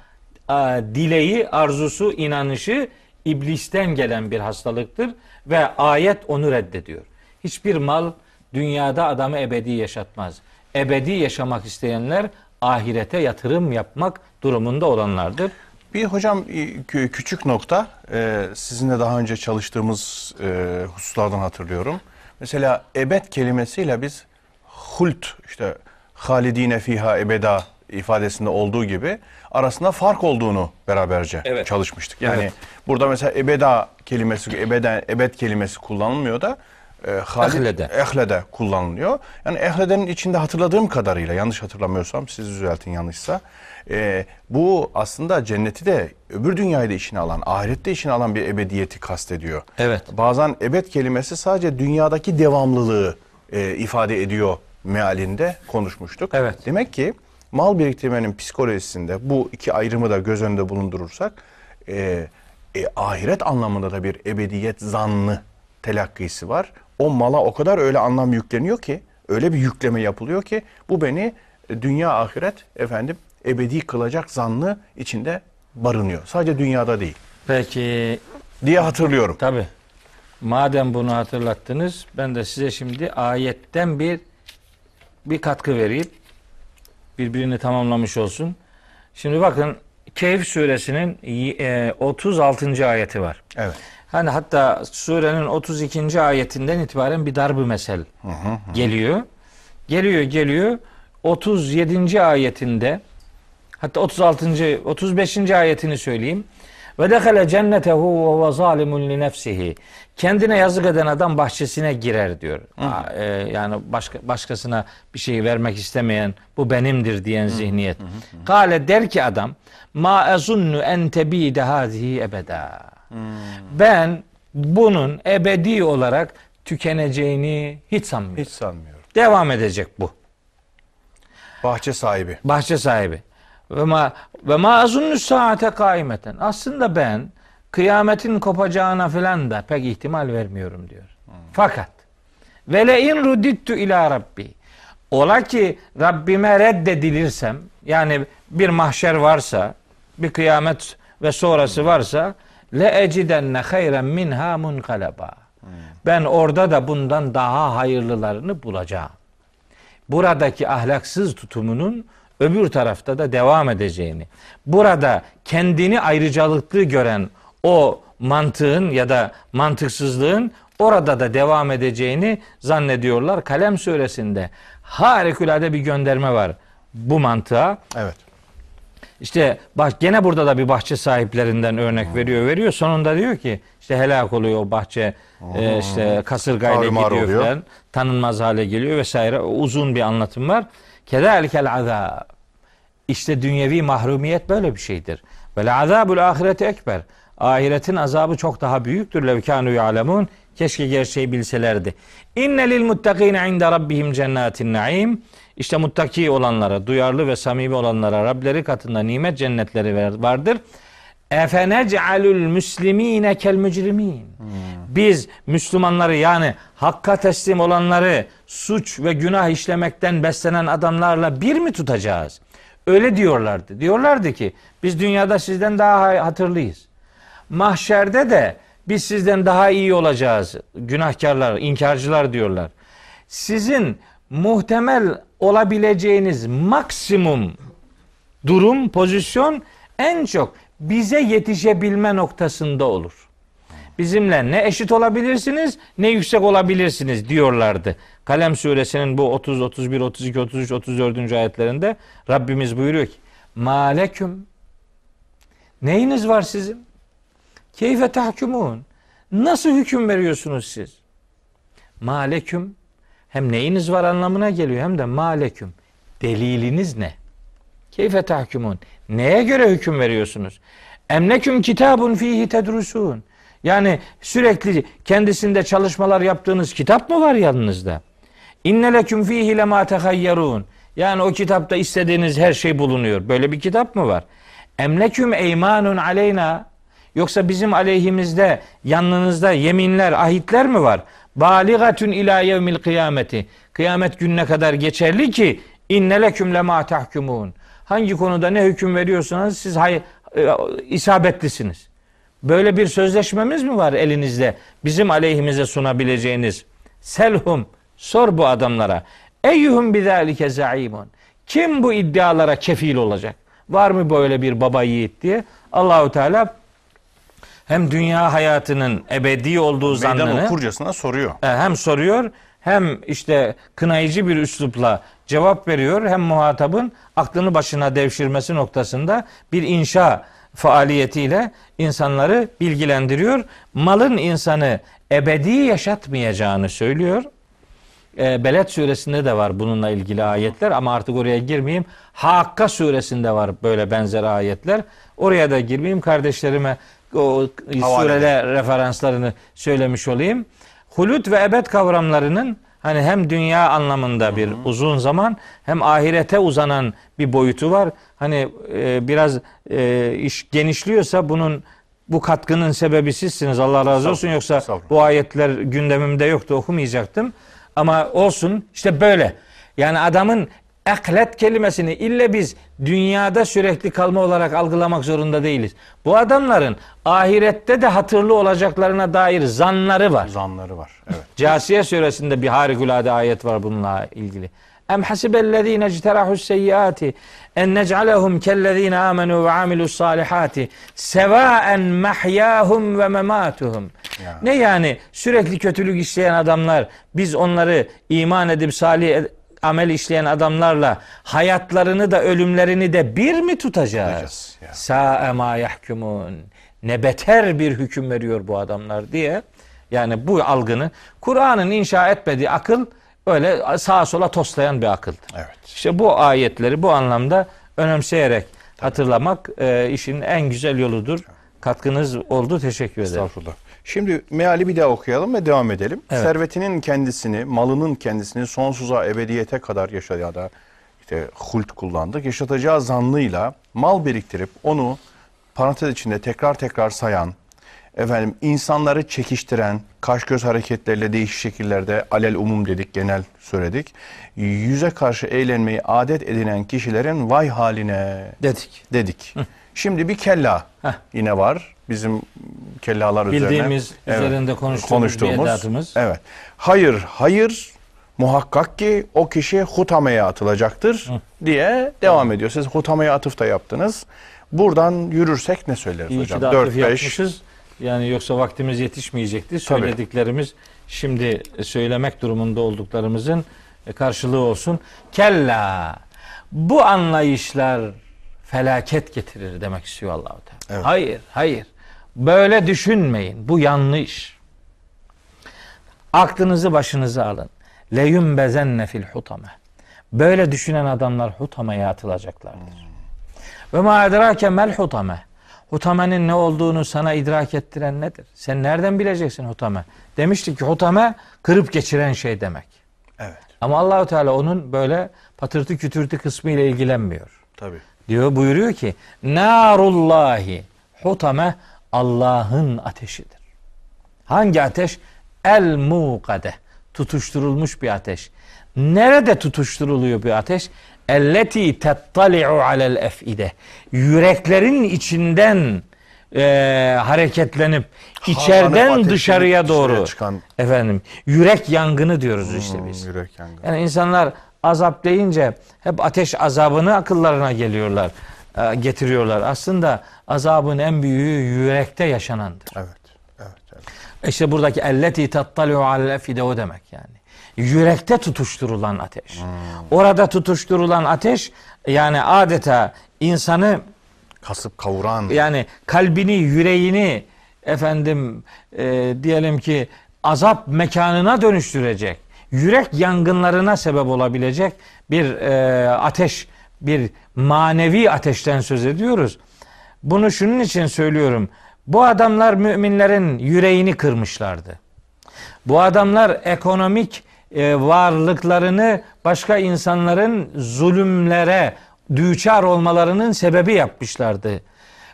a, dileği, arzusu, inanışı iblisten gelen bir hastalıktır ve ayet onu reddediyor. Hiçbir mal dünyada adamı ebedi yaşatmaz. Ebedi yaşamak isteyenler ahirete yatırım yapmak durumunda olanlardır. Bir hocam e, kü- küçük nokta e, sizinle daha önce çalıştığımız e, hususlardan hatırlıyorum. Mesela ebed kelimesiyle biz hult işte halidine fiha ebeda ifadesinde olduğu gibi arasında fark olduğunu beraberce Evet. çalışmıştık. Yani Evet. burada mesela ebeda kelimesi ebeden ebed kelimesi kullanılmıyor da e, halid- Ehlede. ehlede kullanılıyor. Yani ehledenin içinde hatırladığım kadarıyla yanlış hatırlamıyorsam siz düzeltin yanlışsa e, bu aslında cenneti de öbür dünyayı da içine alan, ahirette içine alan bir ebediyeti kastediyor. Evet. Bazen ebed kelimesi sadece dünyadaki devamlılığı e, ifade ediyor mealinde konuşmuştuk. Evet. Demek ki mal biriktirmenin psikolojisinde bu iki ayrımı da göz önünde bulundurursak e, e, ahiret anlamında da bir ebediyet zannı telakkisi var. O mala o kadar öyle anlam yükleniyor ki, öyle bir yükleme yapılıyor ki bu beni e, dünya ahiret efendim ebedi kılacak zannı içinde barınıyor. Sadece dünyada değil Peki diye hatırlıyorum. tabi madem bunu hatırlattınız ben de size şimdi ayetten bir bir katkı vereyim. Birbirini tamamlamış olsun. Şimdi bakın Kehf suresinin e, 36. ayeti var. Evet. Hani hatta surenin 32. ayetinden itibaren bir darb-ı mesel geliyor. Geliyor geliyor. 37. ayetinde hatta 36. 35. ayetini söyleyeyim. Ve dekale cennetehu ve huve zalimun li nefsihi. Kendine yazık eden adam bahçesine girer diyor. Aa, e, yani başka başkasına bir şey vermek istemeyen bu benimdir diyen zihniyet. Kale der ki adam ma ezunnu en tebide hazihi ebeda. Ben bunun ebedi olarak tükeneceğini hiç sanmıyorum. Hiç sanmıyorum. Devam edecek bu. Bahçe sahibi. Bahçe sahibi. Ve ma ve ma azunnu saate kaimeten. Aslında ben kıyametin kopacağına falan da pek ihtimal vermiyorum diyor. Fakat ve le in rudittu ila rabbi. Ola ki Rabbime reddedilirsem yani bir mahşer varsa bir kıyamet ve sonrası varsa le ecidenne hayren minha munkalaba. Ben orada da bundan daha hayırlılarını bulacağım. Buradaki ahlaksız tutumunun öbür tarafta da devam edeceğini, burada kendini ayrıcalıklı gören o mantığın ya da mantıksızlığın orada da devam edeceğini zannediyorlar. Kalem suresinde harikulade bir gönderme var bu mantığa. Evet. İşte bak gene burada da bir bahçe sahiplerinden örnek veriyor veriyor. Sonunda diyor ki işte helak oluyor o bahçe e, işte kasırgayla Tarumar gidiyor oluyor. falan. Tanınmaz hale geliyor vesaire. Uzun bir anlatım var. Kedalikel azab. İşte dünyevi mahrumiyet böyle bir şeydir. Ve azabul ahireti ekber. Ahiretin azabı çok daha büyüktür. Lev kanu ya'lemun. Keşke gerçeği bilselerdi. İnne lil muttakine inde rabbihim cennetin naim. İşte muttaki olanlara, duyarlı ve samimi olanlara Rableri katında nimet cennetleri vardır. Efenec'alul müslimine kel mücrimin. Biz Müslümanları yani hakka teslim olanları suç ve günah işlemekten beslenen adamlarla bir mi tutacağız? Öyle diyorlardı. Diyorlardı ki biz dünyada sizden daha hatırlıyız. Mahşerde de biz sizden daha iyi olacağız. Günahkarlar, inkarcılar diyorlar. Sizin muhtemel olabileceğiniz maksimum durum, pozisyon en çok bize yetişebilme noktasında olur. Bizimle ne eşit olabilirsiniz ne yüksek olabilirsiniz diyorlardı. Kalem suresinin bu 30, 31, 32, 33, 34. ayetlerinde Rabbimiz buyuruyor ki Maleküm Neyiniz var sizin? Keyfe tahkumun. Nasıl hüküm veriyorsunuz siz? Maleküm hem neyiniz var anlamına geliyor hem de maleküm. Deliliniz ne? Keyfe tahkumun. Neye göre hüküm veriyorsunuz? Emleküm kitabun fihi tedrusun. Yani sürekli kendisinde çalışmalar yaptığınız kitap mı var yanınızda? İnne leküm fihi lema tehayyerun. Yani o kitapta istediğiniz her şey bulunuyor. Böyle bir kitap mı var? Emleküm eymanun aleyna. Yoksa bizim aleyhimizde yanınızda yeminler, ahitler mi var? Baligatun ila yevmil kıyameti. Kıyamet gününe kadar geçerli ki inne leküm lema tahkumun. Hangi konuda ne hüküm veriyorsanız siz hay, e, isabetlisiniz. Böyle bir sözleşmemiz mi var elinizde? Bizim aleyhimize sunabileceğiniz. Selhum sor bu adamlara. Eyyuhum bizalike zaimun. Kim bu iddialara kefil olacak? Var mı böyle bir baba yiğit diye? Allahu Teala hem dünya hayatının ebedi olduğu Meydan zannını okurcasına soruyor. e, hem soruyor hem işte kınayıcı bir üslupla cevap veriyor hem muhatabın aklını başına devşirmesi noktasında bir inşa faaliyetiyle insanları bilgilendiriyor. Malın insanı ebedi yaşatmayacağını söylüyor. E, Beled suresinde de var bununla ilgili ayetler ama artık oraya girmeyeyim. Hakka suresinde var böyle benzer ayetler. Oraya da girmeyeyim. Kardeşlerime o surede referanslarını söylemiş olayım. Hulut ve ebed kavramlarının hani hem dünya anlamında bir uzun zaman hem ahirete uzanan bir boyutu var. Hani e, biraz e, iş genişliyorsa bunun bu katkının sebebi sizsiniz. Allah razı olsun. Yoksa bu ayetler gündemimde yoktu okumayacaktım. Ama olsun işte böyle. Yani adamın eklet kelimesini ille biz dünyada sürekli kalma olarak algılamak zorunda değiliz. Bu adamların ahirette de hatırlı olacaklarına dair zanları var. Zanları var. Evet. Casiye suresinde bir harikulade ayet var bununla ilgili. Em hasibellezine ecterahus seyyiati en nec'alehum kellezine amenu ve amilus salihati sevaen mahyahum ve mematuhum. Ne yani sürekli kötülük işleyen adamlar biz onları iman edip salih amel işleyen adamlarla hayatlarını da ölümlerini de bir mi tutacağız? Sa'e ma yahkumun. Ne beter bir hüküm veriyor bu adamlar diye. Yani bu algını Kur'an'ın inşa etmediği akıl öyle sağa sola toslayan bir akıldır. Evet. İşte bu ayetleri bu anlamda önemseyerek hatırlamak e, işin en güzel yoludur. Katkınız oldu. Teşekkür ederim. Estağfurullah. Şimdi meali bir daha okuyalım ve devam edelim. Evet. Servetinin kendisini, malının kendisini sonsuza ebediyete kadar yaşadı ya da işte hult kullandık. Yaşatacağı zannıyla mal biriktirip onu parantez içinde tekrar tekrar sayan, efendim insanları çekiştiren, kaş göz hareketleriyle değişik şekillerde alel umum dedik, genel söyledik. Yüze karşı eğlenmeyi adet edinen kişilerin vay haline Dedik. dedik. Şimdi bir kella Heh. yine var. Bizim kellalar üzerine. Bildiğimiz, üzerinde konuştuğumuz bir edatımız. Evet. Hayır, hayır muhakkak ki o kişi hutameye atılacaktır diye devam ediyor. Siz hutameye atıf da yaptınız. Buradan yürürsek ne söyleriz İyi hocam? ki de 4 atıf 5 yapmışız. Yani yoksa vaktimiz yetişmeyecekti. Söylediklerimiz şimdi söylemek durumunda olduklarımızın karşılığı olsun. Kella bu anlayışlar felaket getirir demek istiyor Allahu Teala. Evet. Hayır, hayır. Böyle düşünmeyin. Bu yanlış. Aklınızı başınıza alın. Leyum bezenne fil hutame. Böyle düşünen adamlar hutamaya atılacaklardır. Ve ma edrake mel hutame. Hutamenin ne olduğunu sana idrak ettiren nedir? Sen nereden bileceksin hutame? Demiştik ki hutame kırıp geçiren şey demek. Evet. Ama Allahu Teala onun böyle patırtı kütürtü kısmı ile ilgilenmiyor. Tabii. Diyor buyuruyor ki narullahi hutame Allah'ın ateşidir. Hangi ateş? El muqade. Tutuşturulmuş bir ateş. Nerede tutuşturuluyor bir ateş? Elleti tettali'u alel efide. Yüreklerin içinden e, hareketlenip içeriden ateşinin dışarıya dışarıya doğru çıkan- efendim yürek yangını diyoruz işte biz. Hmm, yürek yangını. Yani insanlar azap deyince hep ateş azabını akıllarına geliyorlar, e, getiriyorlar. Aslında azabın en büyüğü yürekte yaşanandır. Evet. Evet. evet. İşte buradaki elleti tattaliu alel efide o demek yani. Yürekte tutuşturulan ateş. Orada tutuşturulan ateş yani adeta insanı Kasıp kavuran. yani kalbini, yüreğini efendim e, diyelim ki azap mekanına dönüştürecek, yürek yangınlarına sebep olabilecek bir e, ateş, bir manevi ateşten söz ediyoruz. Bunu şunun için söylüyorum. Bu adamlar müminlerin yüreğini kırmışlardı. Bu adamlar ekonomik e, varlıklarını başka insanların zulümlere düçar olmalarının sebebi yapmışlardı.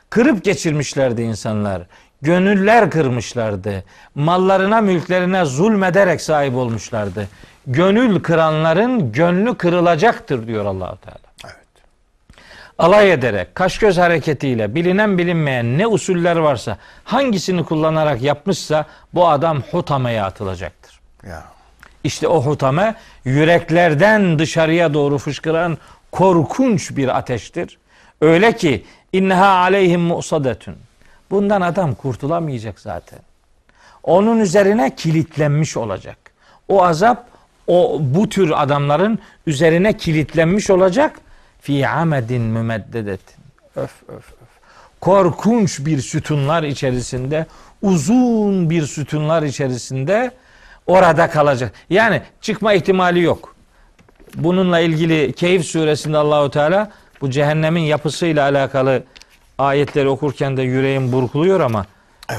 Kırıp geçirmişlerdi insanlar. Gönüller kırmışlardı. Mallarına, mülklerine zulmederek sahip olmuşlardı. Gönül kıranların gönlü kırılacaktır diyor Allahu Teala. Evet. Alay ederek, kaş göz hareketiyle bilinen bilinmeyen ne usuller varsa hangisini kullanarak yapmışsa bu adam hutameye atılacaktır. Ya. İşte o hutame yüreklerden dışarıya doğru fışkıran korkunç bir ateştir. Öyle ki inneha aleyhim musadetun. Bundan adam kurtulamayacak zaten. Onun üzerine kilitlenmiş olacak. O azap o bu tür adamların üzerine kilitlenmiş olacak. Fi amedin mümeddedetin. Öf öf öf. Korkunç bir sütunlar içerisinde, uzun bir sütunlar içerisinde orada kalacak. Yani çıkma ihtimali yok. Bununla ilgili Keyif suresinde Allahu Teala bu cehennemin yapısıyla alakalı ayetleri okurken de yüreğim burkuluyor ama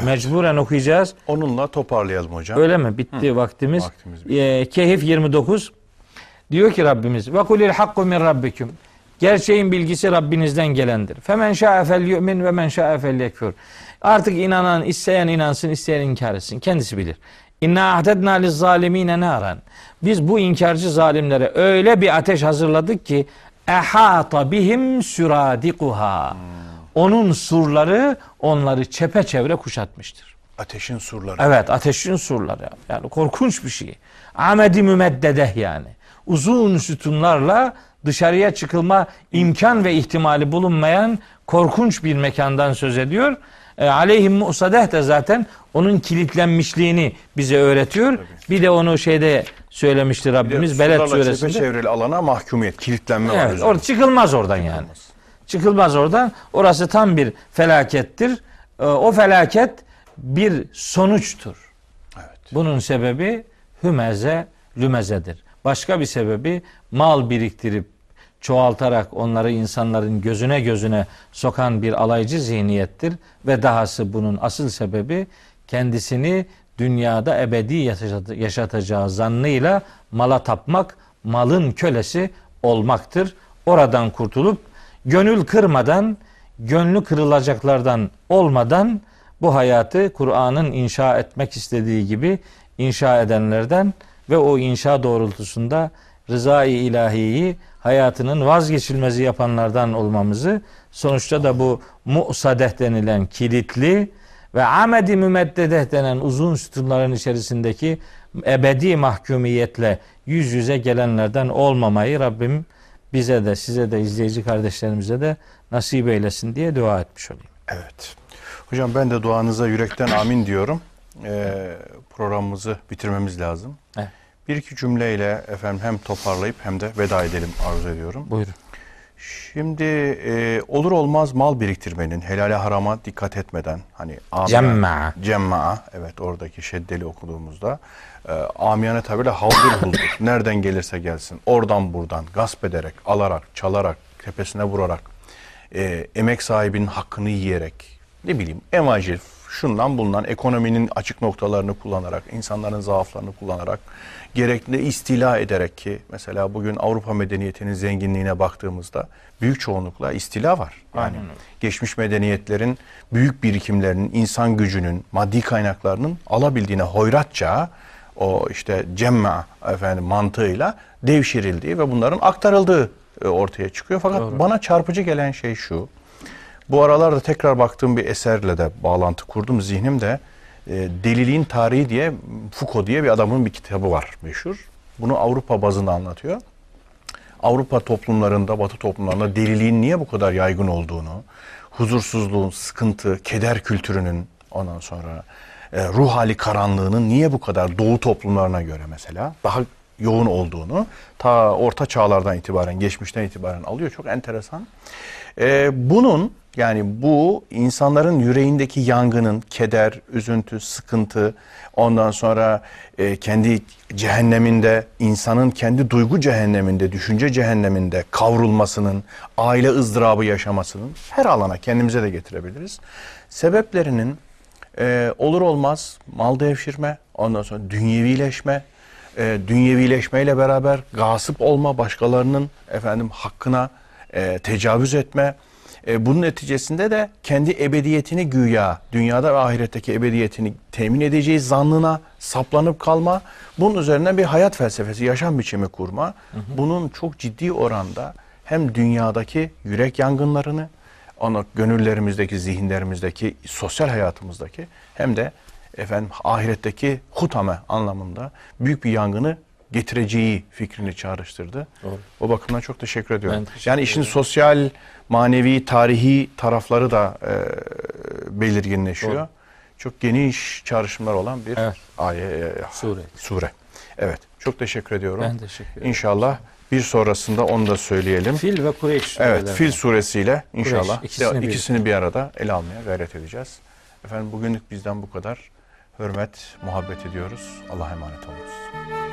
mecburen okuyacağız. Onunla toparlayalım hocam. Öyle mi? Bitti vaktimiz. Vaktimiz Ee, Kehif 29. Diyor ki Rabbimiz ve kulil hakku min rabbikum. Gerçeğin bilgisi Rabbinizden gelendir. Femen şa'e fel yu'min ve men şa'e fel yekfur. Artık inanan, isteyen inansın, isteyen inkar etsin. Kendisi bilir. İnna ahdedna liz zalimine naran. Biz bu inkarcı zalimlere öyle bir ateş hazırladık ki ehata bihim süradikuha. Onun surları onları çepeçevre kuşatmıştır. Ateşin surları. Evet ateşin surları. Yani korkunç bir şey. Amedi mümeddedeh yani. uzun sütunlarla dışarıya çıkılma imkan ve ihtimali bulunmayan korkunç bir mekandan söz ediyor. E, aleyhim musadeh de zaten onun kilitlenmişliğini bize öğretiyor. Bir de onu şeyde söylemişti Rabbimiz Surlarla suresinde. çevrili alana mahkumiyet, kilitlenme var. Evet, üzerinde. orada çıkılmaz oradan yani. Çıkılmaz oradan. Orası tam bir felakettir. Ee, O felaket bir sonuçtur. Evet. Bunun sebebi hümeze, lümezedir. Başka bir sebebi mal biriktirip çoğaltarak onları insanların gözüne gözüne sokan bir alaycı zihniyettir ve dahası bunun asıl sebebi kendisini dünyada ebedi yaşat- yaşatacağı zannıyla mala tapmak, malın kölesi olmaktır. Oradan kurtulup gönül kırmadan, gönlü kırılacaklardan olmadan bu hayatı Kur'an'ın inşa etmek istediği gibi inşa edenlerden ve o inşa doğrultusunda rızayı ilahiyi hayatının vazgeçilmezi yapanlardan olmamızı sonuçta da bu musadeh denilen kilitli ve amedi mümeddedeh denen uzun sütunların içerisindeki ebedi mahkumiyetle yüz yüze gelenlerden olmamayı Rabbim bize de size de izleyici kardeşlerimize de nasip eylesin diye dua etmiş olayım. Evet. Hocam ben de duanıza yürekten amin diyorum. Ee, programımızı bitirmemiz lazım. Evet. Bir iki cümleyle efendim hem toparlayıp hem de veda edelim arzu ediyorum. Buyurun. Şimdi e, olur olmaz mal biriktirmenin helale harama dikkat etmeden hani amiyane- Cemma. Cemma evet oradaki şeddeli okuduğumuzda e, amiyane tabirle haldır huldur (laughs) nereden gelirse gelsin. Oradan buradan gasp ederek alarak çalarak tepesine vurarak e, emek sahibinin hakkını yiyerek ne bileyim emacil şundan bulunan ekonominin açık noktalarını kullanarak insanların zaaflarını kullanarak gerekli istila ederek ki mesela bugün Avrupa medeniyetinin zenginliğine baktığımızda büyük çoğunlukla istila var. Yani geçmiş medeniyetlerin büyük birikimlerinin, insan gücünün, maddi kaynaklarının alabildiğine hoyratça o işte cemma efendim mantığıyla devşirildiği ve bunların aktarıldığı e, ortaya çıkıyor. Fakat bana çarpıcı gelen şey şu. Bu aralarda tekrar baktığım bir eserle de bağlantı kurdum zihnimde. E, Deliliğin Tarihi diye Foucault diye bir adamın bir kitabı var meşhur. Bunu Avrupa bazında anlatıyor. Avrupa toplumlarında, Batı toplumlarında deliliğin niye bu kadar yaygın olduğunu, huzursuzluğun, sıkıntı, keder kültürünün ondan sonra e, ruh hali karanlığının niye bu kadar Doğu toplumlarına göre mesela daha yoğun olduğunu ta orta çağlardan itibaren, geçmişten itibaren alıyor. Çok enteresan. E, bunun yani bu insanların yüreğindeki yangının keder, üzüntü, sıkıntı, ondan sonra e, kendi cehenneminde, insanın kendi duygu cehenneminde, düşünce cehenneminde kavrulmasının, aile ızdırabı yaşamasının her alana kendimize de getirebiliriz. Sebeplerinin e, olur olmaz mal devşirme, ondan sonra dünyevileşme, e, dünyevileşmeyle beraber gasip olma, başkalarının efendim hakkına e, tecavüz etme. E, bunun neticesinde de kendi ebediyetini güya, dünyada ve ahiretteki ebediyetini temin edeceği zannına saplanıp kalma. Bunun üzerinden bir hayat felsefesi, yaşam biçimi kurma. Bunun çok ciddi oranda hem dünyadaki yürek yangınlarını, onu gönüllerimizdeki, zihinlerimizdeki, sosyal hayatımızdaki hem de efendim ahiretteki hutame anlamında büyük bir yangını getireceği fikrini çağrıştırdı. Doğru. O bakımdan çok teşekkür ediyorum. Ben teşekkür yani işin sosyal, manevi, tarihi tarafları da e, belirginleşiyor. Doğru. Çok geniş çağrışımlar olan bir Evet. aye, e, Sure. sure. Evet. Çok teşekkür ediyorum. Ben teşekkür ederim. İnşallah bir sonrasında onu da söyleyelim. Fil ve Kureyş Evet. Fil suresiyle inşallah ikisini bir- ikisini bir arada ele almaya gayret edeceğiz. Efendim bugünlük bizden bu kadar. Hürmet, muhabbet ediyoruz. Allah'a emanet olunuz.